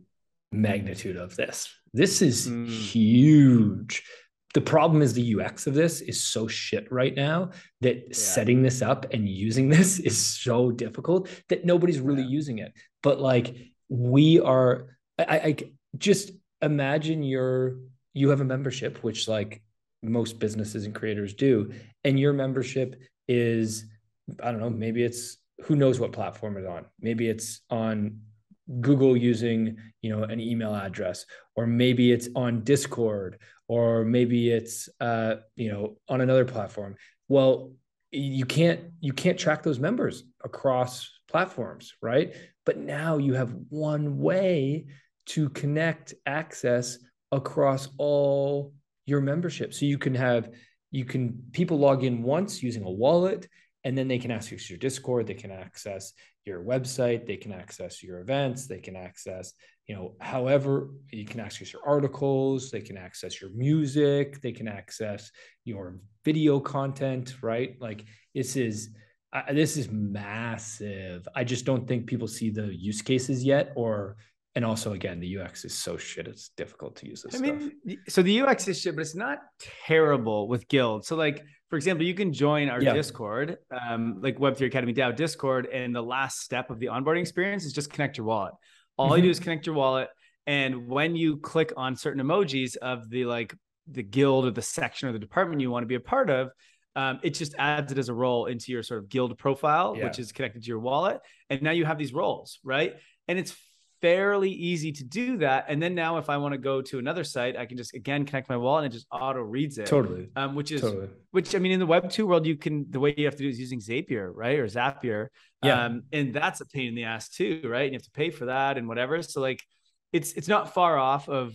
magnitude of this. This is mm. huge. The problem is the UX of this is so shit right now that yeah. setting this up and using this is so difficult that nobody's really yeah. using it. But like we are, I, I just imagine you're you have a membership, which like most businesses and creators do, and your membership is I don't know, maybe it's who knows what platform it's on. Maybe it's on Google using, you know, an email address, or maybe it's on Discord, or maybe it's, uh, you know, on another platform. Well, you can't you can't track those members across platforms, right? But now you have one way to connect access across all your membership. So you can have you can people log in once using a wallet and then they can access your discord they can access your website they can access your events they can access you know however you can access your articles they can access your music they can access your video content right? Like this is uh, this is massive. I just don't think people see the use cases yet or and also again the ux is so shit it's difficult to use this i stuff. mean so the ux is shit but it's not terrible with guild so like for example you can join our yeah. discord um, like web3 academy dao discord and the last step of the onboarding experience is just connect your wallet all mm-hmm. you do is connect your wallet and when you click on certain emojis of the like the guild or the section or the department you want to be a part of um, it just adds it as a role into your sort of guild profile, yeah. which is connected to your wallet. And now you have these roles, right? And it's fairly easy to do that. And then now, if I want to go to another site, I can just again connect my wallet and it just auto reads it. Totally. Um, which is totally. which I mean, in the Web two world, you can the way you have to do is using Zapier, right, or Zapier. Yeah. Um, and that's a pain in the ass too, right? And you have to pay for that and whatever. So like, it's it's not far off of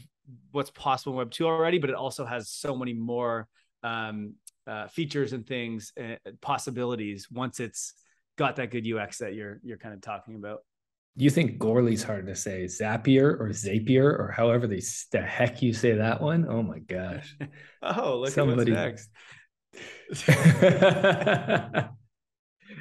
what's possible in Web two already, but it also has so many more um, uh, features and things, uh, possibilities once it's got that good UX that you're you're kind of talking about you think Goerli's hard to say Zapier or Zapier or however they, the heck you say that one? Oh my gosh. oh, look Somebody... at what's next.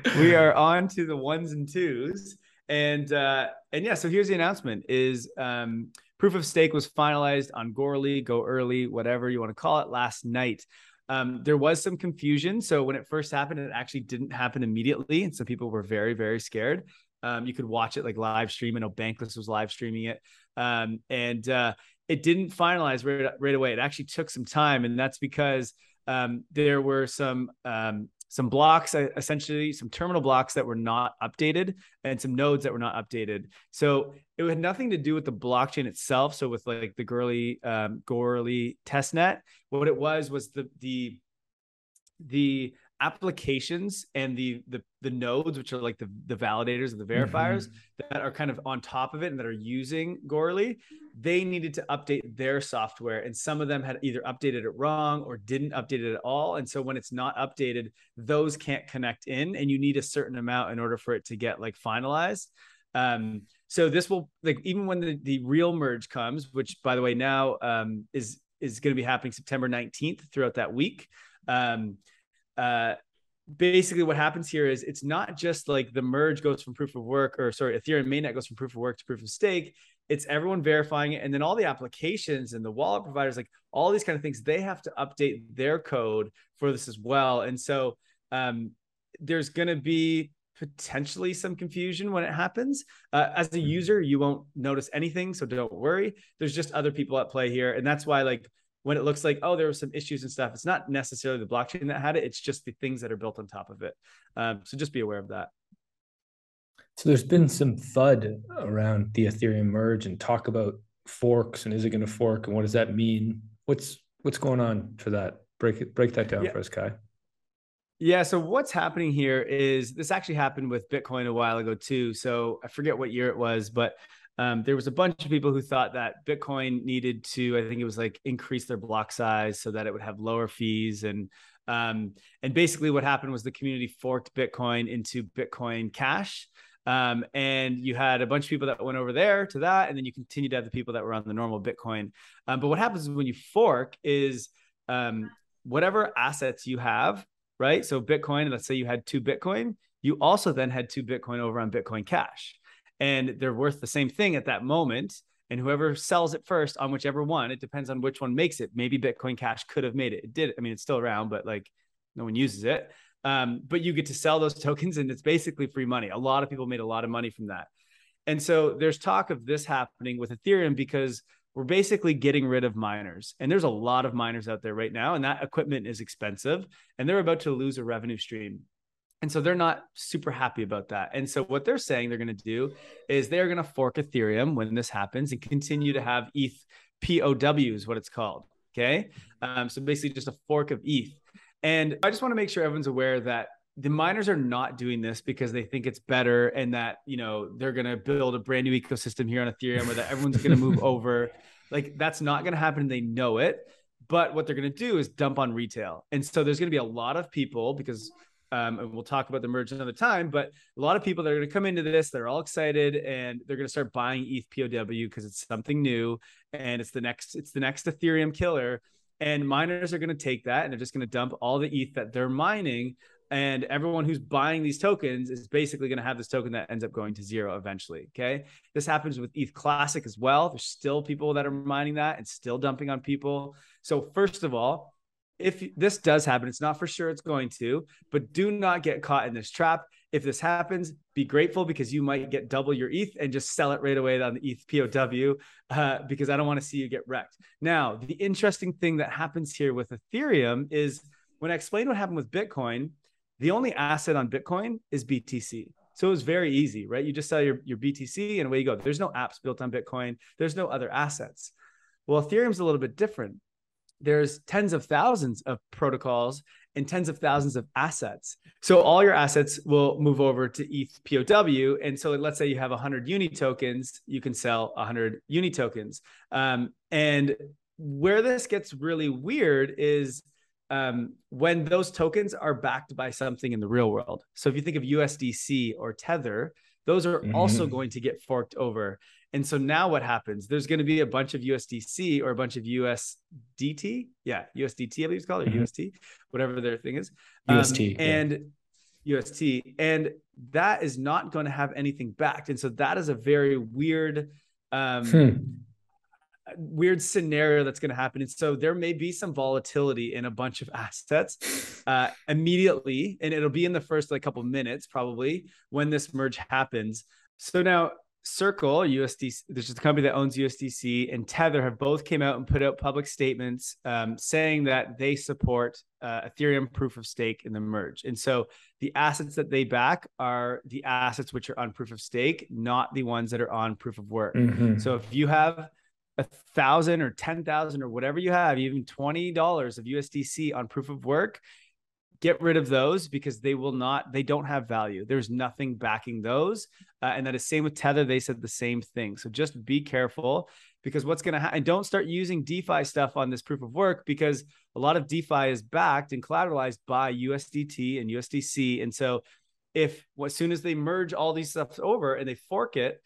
we are on to the ones and twos. And uh, and yeah, so here's the announcement is um, proof of stake was finalized on Goerli, go early, whatever you want to call it, last night. Um, there was some confusion. So when it first happened, it actually didn't happen immediately. And so people were very, very scared. Um, you could watch it like live stream. I know Bankless was live streaming it. Um, and uh, it didn't finalize right, right away. It actually took some time. And that's because um, there were some um, some blocks, uh, essentially some terminal blocks that were not updated and some nodes that were not updated. So it had nothing to do with the blockchain itself. So with like the Goerli um, Goerli testnet, what it was was the the the applications and the the the nodes which are like the the validators and the verifiers mm-hmm. that are kind of on top of it and that are using Goerli they needed to update their software and some of them had either updated it wrong or didn't update it at all and so when it's not updated those can't connect in and you need a certain amount in order for it to get like finalized um so this will like even when the, the real merge comes which by the way now um is is going to be happening September 19th throughout that week um uh, basically what happens here is it's not just like the merge goes from proof of work or sorry ethereum mainnet goes from proof of work to proof of stake. It's everyone verifying it. And then all the applications and the wallet providers like all these kind of things they have to update their code for this as well. And so um, there's going to be potentially some confusion when it happens. Uh, as a mm-hmm. user you won't notice anything so don't worry. There's just other people at play here. And that's why like when it looks like oh there were some issues and stuff it's not necessarily the blockchain that had it it's just the things that are built on top of it um, so just be aware of that so there's been some FUD around the ethereum merge and talk about forks and is it going to fork and what does that mean what's what's going on for that break it break that down yeah. for us kai yeah. So what's happening here is this actually happened with Bitcoin a while ago too. So I forget what year it was, but um, there was a bunch of people who thought that Bitcoin needed to, I think it was like increase their block size so that it would have lower fees. And um, and basically what happened was the community forked Bitcoin into Bitcoin Cash. Um, and you had a bunch of people that went over there to that, and then you continued to have the people that were on the normal Bitcoin. Um, but what happens when you fork is um, whatever assets you have, right? So Bitcoin, let's say you had two Bitcoin, you also then had two Bitcoin over on Bitcoin Cash and they're worth the same thing at that moment. And whoever sells it first on whichever one, it depends on which one makes it. Maybe Bitcoin Cash could have made it. It did. I mean, it's still around, but like no one uses it. Um, but you get to sell those tokens and it's basically free money. A lot of people made a lot of money from that. And so there's talk of this happening with Ethereum because we're basically getting rid of miners. And there's a lot of miners out there right now, and that equipment is expensive, and they're about to lose a revenue stream. And so they're not super happy about that. And so what they're saying they're going to do is they're going to fork Ethereum when this happens and continue to have ETH POW is what it's called. Okay. Um, so basically just a fork of ETH. And I just want to make sure everyone's aware that the miners are not doing this because they think it's better and that, you know, they're going to build a brand new ecosystem here on Ethereum or that everyone's going to move over. Like that's not going to happen. They know it. But what they're going to do is dump on retail. And so there's going to be a lot of people because um, and we'll talk about the merge another time. But a lot of people that are going to come into this, they're all excited and they're going to start buying ETH POW because it's something new and it's the next it's the next Ethereum killer. And miners are going to take that and they're just going to dump all the ETH that they're mining. And everyone who's buying these tokens is basically going to have this token that ends up going to zero eventually. Okay. This happens with ETH Classic as well. There's still people that are mining that and still dumping on people. So, first of all, if this does happen, it's not for sure it's going to, but do not get caught in this trap. If this happens, be grateful because you might get double your ETH and just sell it right away on the ETH POW uh, because I don't want to see you get wrecked. Now, the interesting thing that happens here with Ethereum is when I explained what happened with Bitcoin, the only asset on Bitcoin is BTC. So it was very easy, right? You just sell your, your BTC and away you go. There's no apps built on Bitcoin, there's no other assets. Well, Ethereum's a little bit different there's tens of thousands of protocols and tens of thousands of assets. So all your assets will move over to ETH POW. And so let's say you have 100 uni tokens, you can sell 100 uni tokens. Um, and where this gets really weird is um, when those tokens are backed by something in the real world. So if you think of USDC or Tether, those are mm-hmm. also going to get forked over. And so now what happens? There's going to be a bunch of USDC or a bunch of USDT. Yeah, USDT, I believe it's called, or mm-hmm. UST, whatever their thing is. UST. Um, and yeah. UST. And that is not going to have anything backed. And so that is a very weird, um, hmm. weird scenario that's going to happen. And so there may be some volatility in a bunch of assets uh, immediately. And it'll be in the first like couple minutes, probably when this merge happens. So now Circle USDC, there's just a company that owns USDC, and Tether have both came out and put out public statements um, saying that they support uh, Ethereum proof of stake in the merge. And so the assets that they back are the assets which are on proof of stake, not the ones that are on proof of work. Mm-hmm. So if you have a thousand or ten thousand or whatever you have, even twenty dollars of USDC on proof of work, get rid of those because they will not they don't have value. There's nothing backing those uh, and that is same with tether they said the same thing. So just be careful because what's going to happen don't start using defi stuff on this proof of work because a lot of defi is backed and collateralized by usdt and usdc and so if as soon as they merge all these stuff over and they fork it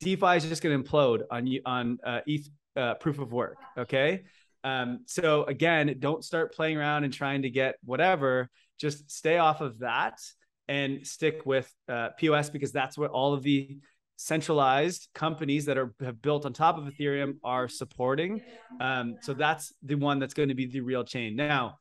defi is just going to implode on on uh, eth uh, proof of work okay um, so again, don't start playing around and trying to get whatever. Just stay off of that and stick with uh, POS because that's what all of the centralized companies that are have built on top of Ethereum are supporting. Um, so that's the one that's going to be the real chain. Now,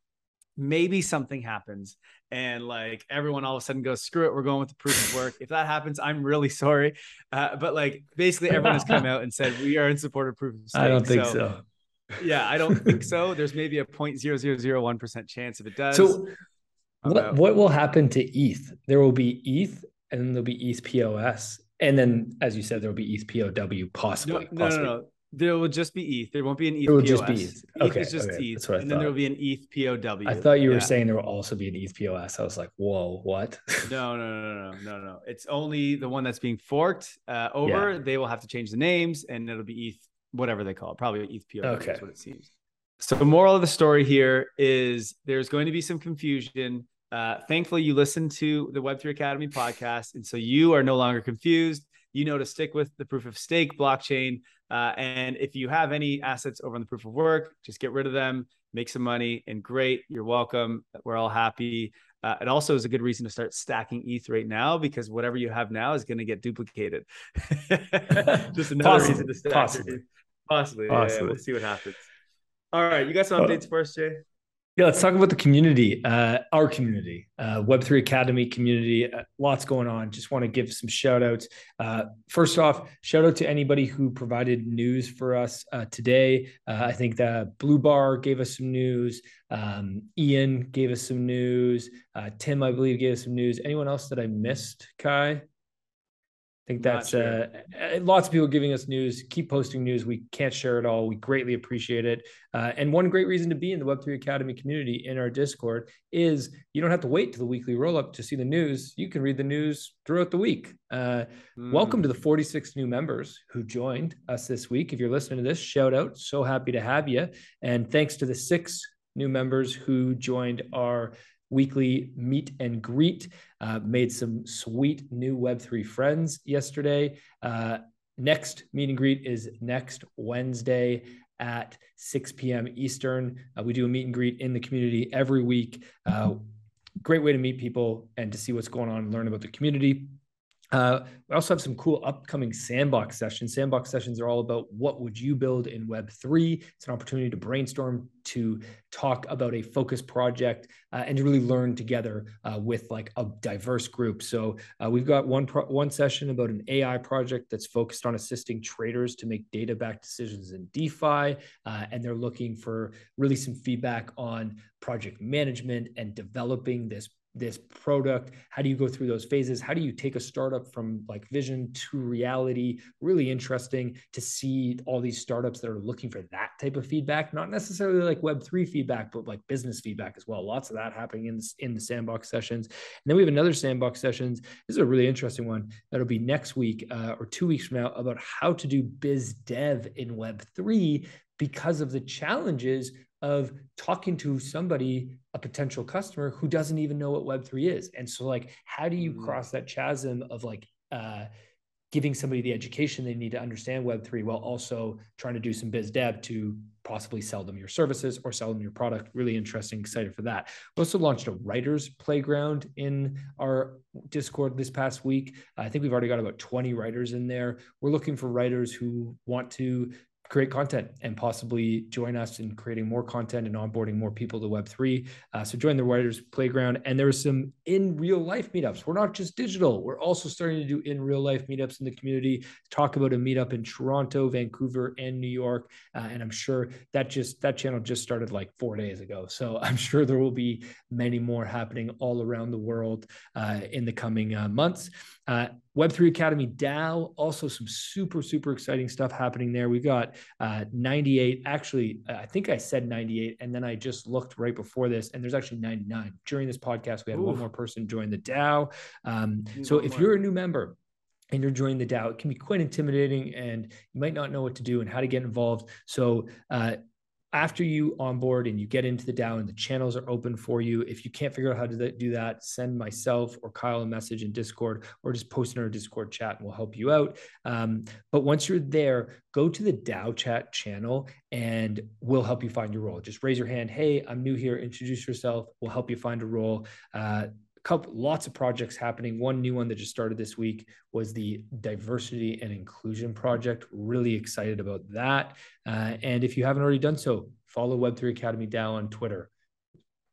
maybe something happens and like everyone all of a sudden goes, screw it, we're going with the proof of work. If that happens, I'm really sorry. Uh, but like basically everyone has come out and said we are in support of proof of stake. I don't think so. so yeah, I don't think so. There's maybe a 0.0001% chance if it does. So what, what will happen to ETH? There will be ETH and then there'll be ETH POS. And then, as you said, there will be ETH POW possibly. No, possibly. no, no, no. There will just be ETH. There won't be an ETH. It will POS. just be ETH. Okay, ETH just okay. ETH. That's what I and thought. then there will be an ETH POW. I thought you were yeah. saying there will also be an ETH POS. I was like, whoa, what? no, no, no, no, no, no, no. It's only the one that's being forked uh, over. Yeah. They will have to change the names, and it'll be ETH, whatever they call it. Probably ETH. Okay. That's what it seems. So the moral of the story here is there's going to be some confusion. Uh, thankfully, you listened to the Web3 Academy podcast, and so you are no longer confused. You know to stick with the proof of stake blockchain. Uh, and if you have any assets over on the proof of work, just get rid of them, make some money, and great. You're welcome. We're all happy. Uh, it also is a good reason to start stacking ETH right now because whatever you have now is going to get duplicated. just another possibly, reason to stack. Possibly. Possibly. Possibly. Yeah, yeah, we'll see what happens. All right, you got some updates for us, Jay? Yeah, let's talk about the community, uh, our community, uh, Web3 Academy community. Uh, lots going on. Just want to give some shout outs. Uh, first off, shout out to anybody who provided news for us uh, today. Uh, I think that Blue Bar gave us some news. Um, Ian gave us some news. Tim, I believe, gave us some news. Anyone else that I missed, Kai? I think that's sure. uh, lots of people giving us news. Keep posting news. We can't share it all. We greatly appreciate it. Uh, and one great reason to be in the Web3 Academy community in our Discord is you don't have to wait to the weekly roll up to see the news. You can read the news throughout the week. Uh, mm. Welcome to the 46 new members who joined us this week. If you're listening to this, shout out. So happy to have you. And thanks to the six new members who joined our weekly meet and greet. Uh, made some sweet new Web3 friends yesterday. Uh, next meet and greet is next Wednesday at 6 p.m. Eastern. Uh, we do a meet and greet in the community every week. Uh, great way to meet people and to see what's going on and learn about the community. Uh, we also have some cool upcoming sandbox sessions. Sandbox sessions are all about what would you build in Web3. It's an opportunity to brainstorm, to talk about a focus project, uh, and to really learn together uh, with like a diverse group. So uh, we've got one pro- one session about an AI project that's focused on assisting traders to make data-backed decisions in DeFi, uh, and they're looking for really some feedback on project management and developing this this product? How do you go through those phases? How do you take a startup from like vision to reality? Really interesting to see all these startups that are looking for that type of feedback not necessarily like web3 feedback but like business feedback as well. Lots of that happening in, in the sandbox sessions. And then we have another sandbox sessions. This is a really interesting one that'll be next week uh, or two weeks from now about how to do biz dev in web3 because of the challenges of talking to somebody, a potential customer who doesn't even know what Web3 is. And so, like, how do you mm. cross that chasm of like uh, giving somebody the education they need to understand Web3 while also trying to do some biz dev to possibly sell them your services or sell them your product? Really interesting, excited for that. We also launched a writers playground in our Discord this past week. I think we've already got about 20 writers in there. We're looking for writers who want to create content and possibly join us in creating more content and onboarding more people to Web3. Uh, so join the Writers Playground. And there are some in real life meetups. We're not just digital, we're also starting to do in real life meetups in the community. Talk about a meetup in Toronto, Vancouver, and New York. Uh, and I'm sure that just that channel just started like four days ago. So I'm sure there will be many more happening all around the world uh, in the coming uh, months. Uh, Web3 Academy DAO, also some super, super exciting stuff happening there. We've got uh, 98. Actually, I think I said 98, and then I just looked right before this, and there's actually 99. During this podcast, we had one more person join the DAO. Um, so if you're a new member, and you're joining the DAO, it can be quite intimidating and you might not know what to do and how to get involved. So, uh, after you onboard and you get into the DAO and the channels are open for you, if you can't figure out how to do that, send myself or Kyle a message in Discord or just post in our Discord chat and we'll help you out. Um, but once you're there, go to the DAO chat channel and we'll help you find your role. Just raise your hand. Hey, I'm new here. Introduce yourself. We'll help you find a role. Uh, couple lots of projects happening. One new one that just started this week was the diversity and inclusion project. Really excited about that. Uh, and if you haven't already done so follow web3 academy DAO on twitter.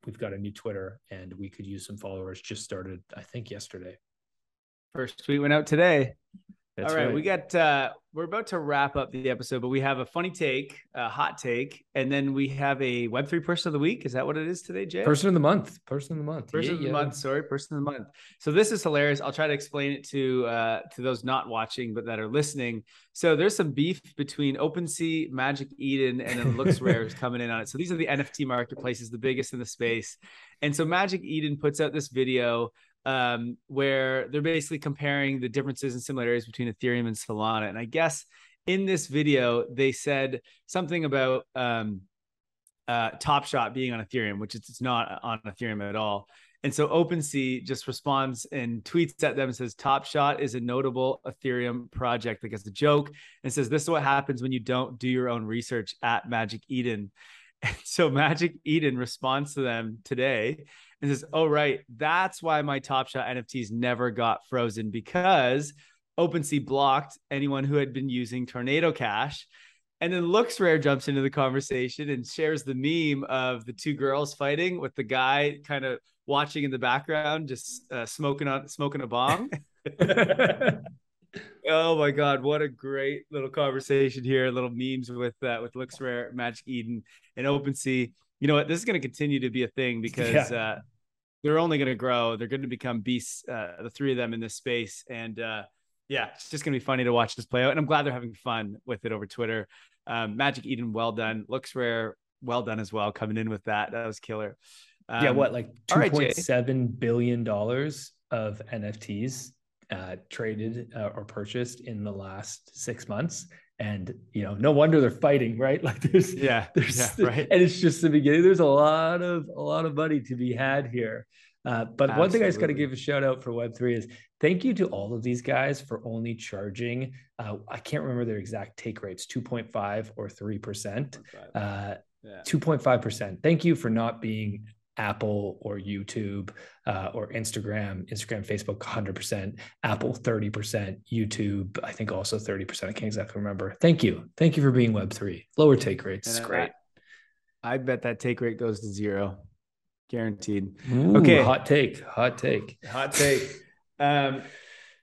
We've got a new twitter and we could use some followers. Just started i think yesterday. First tweet went out today that's All right, right, we got uh we're about to wrap up the episode, but we have a funny take, a hot take, and then we have a Web three person of the week. Is that what it is today, Jay? Person of the month. Person of the month. Person yeah, of the yeah. month. Sorry, person of the month. So this is hilarious. I'll try to explain it to uh to those not watching but that are listening. So there's some beef between OpenSea, Magic Eden, and then LooksRare is coming in on it. So these are the NFT marketplaces, the biggest in the space. And so Magic Eden puts out this video um, where they're basically comparing the differences and similarities between Ethereum and Solana. And I guess in this video, they said something about um, uh, Top Shot being on Ethereum, which it's not on Ethereum at all. And so OpenSea just responds and tweets at them and says, Top Shot is a notable Ethereum project, like as a joke, and says, This is what happens when you don't do your own research at Magic Eden. And so Magic Eden responds to them today and says, "Oh right, that's why my Top Shot NFTs never got frozen because OpenSea blocked anyone who had been using Tornado Cash." And then LooksRare jumps into the conversation and shares the meme of the two girls fighting with the guy kind of watching in the background, just uh, smoking on smoking a bong. oh my god, what a great little conversation here! Little memes with uh, with LooksRare, Magic Eden, and OpenSea you know what? This is going to continue to be a thing because yeah. uh, they're only going to grow. They're going to become beasts, uh, the three of them in this space. And uh, yeah, it's just going to be funny to watch this play out. And I'm glad they're having fun with it over Twitter. Um, Magic Eden, well done. LooksRare, well done as well. Coming in with that, that was killer. Um, yeah, what like two point right, seven billion dollars of NFTs uh, traded uh, or purchased in the last six months and you know no wonder they're fighting right like there's yeah there's yeah, right and it's just the beginning there's a lot of a lot of money to be had here uh, but Absolutely. one thing I just got to give a shout out for Web3 is thank you to all of these guys for only charging. Uh, I can't remember their exact take rates 2.5 or 3%. Uh, yeah. 2.5%. Thank you for not being Apple or YouTube uh, or Instagram, Instagram, Facebook, 100%, Apple, 30%, YouTube, I think also 30%. I can't exactly remember. Thank you. Thank you for being Web3. Lower take rates. It's great. I, I, bet that take rate goes to zero. Guaranteed. Ooh, okay. Hot take. Hot take. Hot take. um,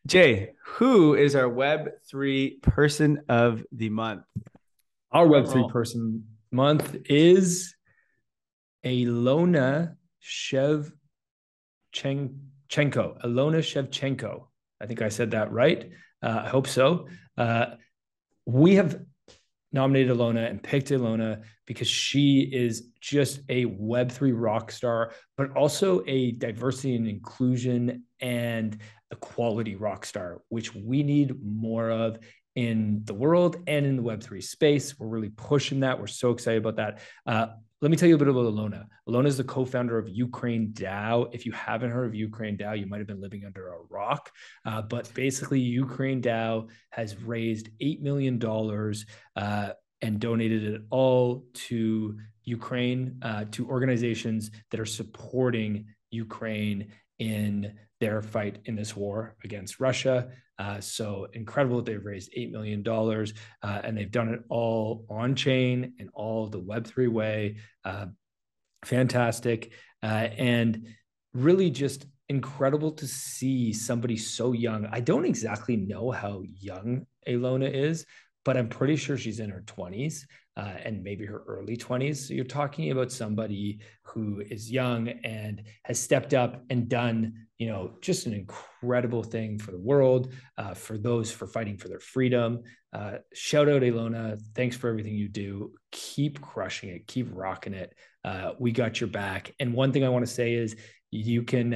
Jay, who is our Web3 person of the month? Our Web3 person month is Alona Shevchenko. Alona Shevchenko. I think I said that right. Uh, I hope so. Uh, we have nominated Alona and picked Alona because she is just a Web3 rock star, but also a diversity and inclusion and equality rock star, which we need more of in the world and in the Web3 space. We're really pushing that. We're so excited about that. Uh, let me tell you a bit about Alona. Alona is the co-founder of Ukraine DAO. If you haven't heard of Ukraine DAO, you might have been living under a rock. Uh, but basically, Ukraine DAO has raised $8 million uh, and donated it all to Ukraine, uh, to organizations that are supporting Ukraine in their fight in this war against Russia. Uh, so incredible that they've raised $8 million uh, and they've done it all on chain and all the Web3 way. Uh, fantastic. Uh, and really just incredible to see somebody so young. I don't exactly know how young Alona is, but I'm pretty sure she's in her 20s uh, and maybe her early 20s. So you're talking about somebody who is young and has stepped up and done, you know, just an incredible thing for the world, uh, for those for fighting for their freedom. Uh, shout out Alona. Thanks for everything you do. Keep crushing it. Keep rocking it. Uh, we got your back. And one thing I want to say is you can,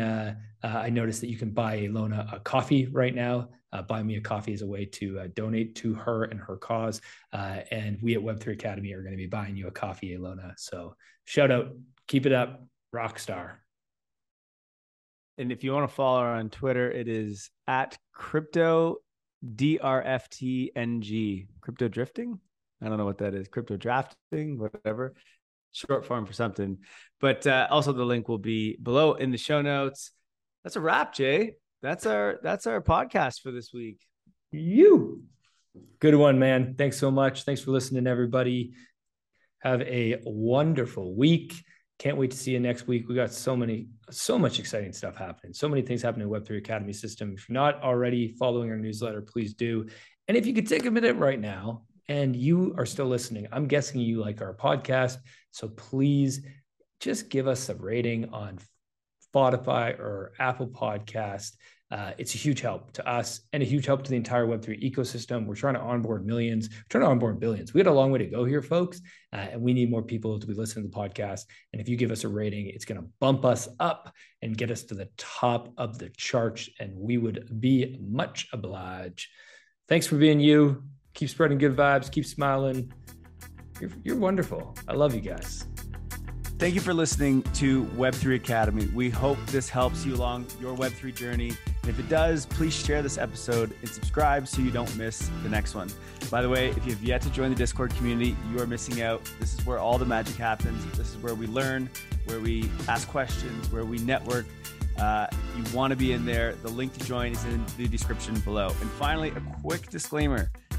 uh, I noticed that you can buy Alona a coffee right now. Uh, buy me a coffee is a way to uh, donate to her and her cause. Uh, and we at Web3 Academy are going to be buying you a coffee, Alona. So shout out, keep it up, rock star. And if you want to follow her on Twitter, it is at crypto DRFTNG, crypto drifting. I don't know what that is, crypto drafting, whatever short form for something. But uh, also the link will be below in the show notes. That's a wrap, Jay. That's our that's our podcast for this week. You good one, man. Thanks so much. Thanks for listening, everybody. Have a wonderful week. Can't wait to see you next week. We got so many, so much exciting stuff happening. So many things happening in Web3 Academy system. If you're not already following our newsletter, please do. And if you could take a minute right now and you are still listening, I'm guessing you like our podcast. So please just give us a rating on Spotify or Apple Podcast. Uh, it's a huge help to us and a huge help to the entire Web3 ecosystem. We're trying to onboard millions, we're trying to onboard billions. We got a long way to go here, folks, uh, and we need more people to be listening to the podcast. And if you give us a rating, it's going to bump us up and get us to the top of the charts, and we would be much obliged. Thanks for being you keep spreading good vibes, keep smiling. You're, you're wonderful. I love you guys. Thank you for listening to Web3 Academy. We hope this helps you along your Web3 journey. And if it does, please share this episode and subscribe so you don't miss the next one. By the way, if you have yet to join the Discord community, you are missing out. This is where all the magic happens. This is where we learn, where we ask questions, where we network. Uh, you want to be in there. The link to join is in the description below. And finally, a quick disclaimer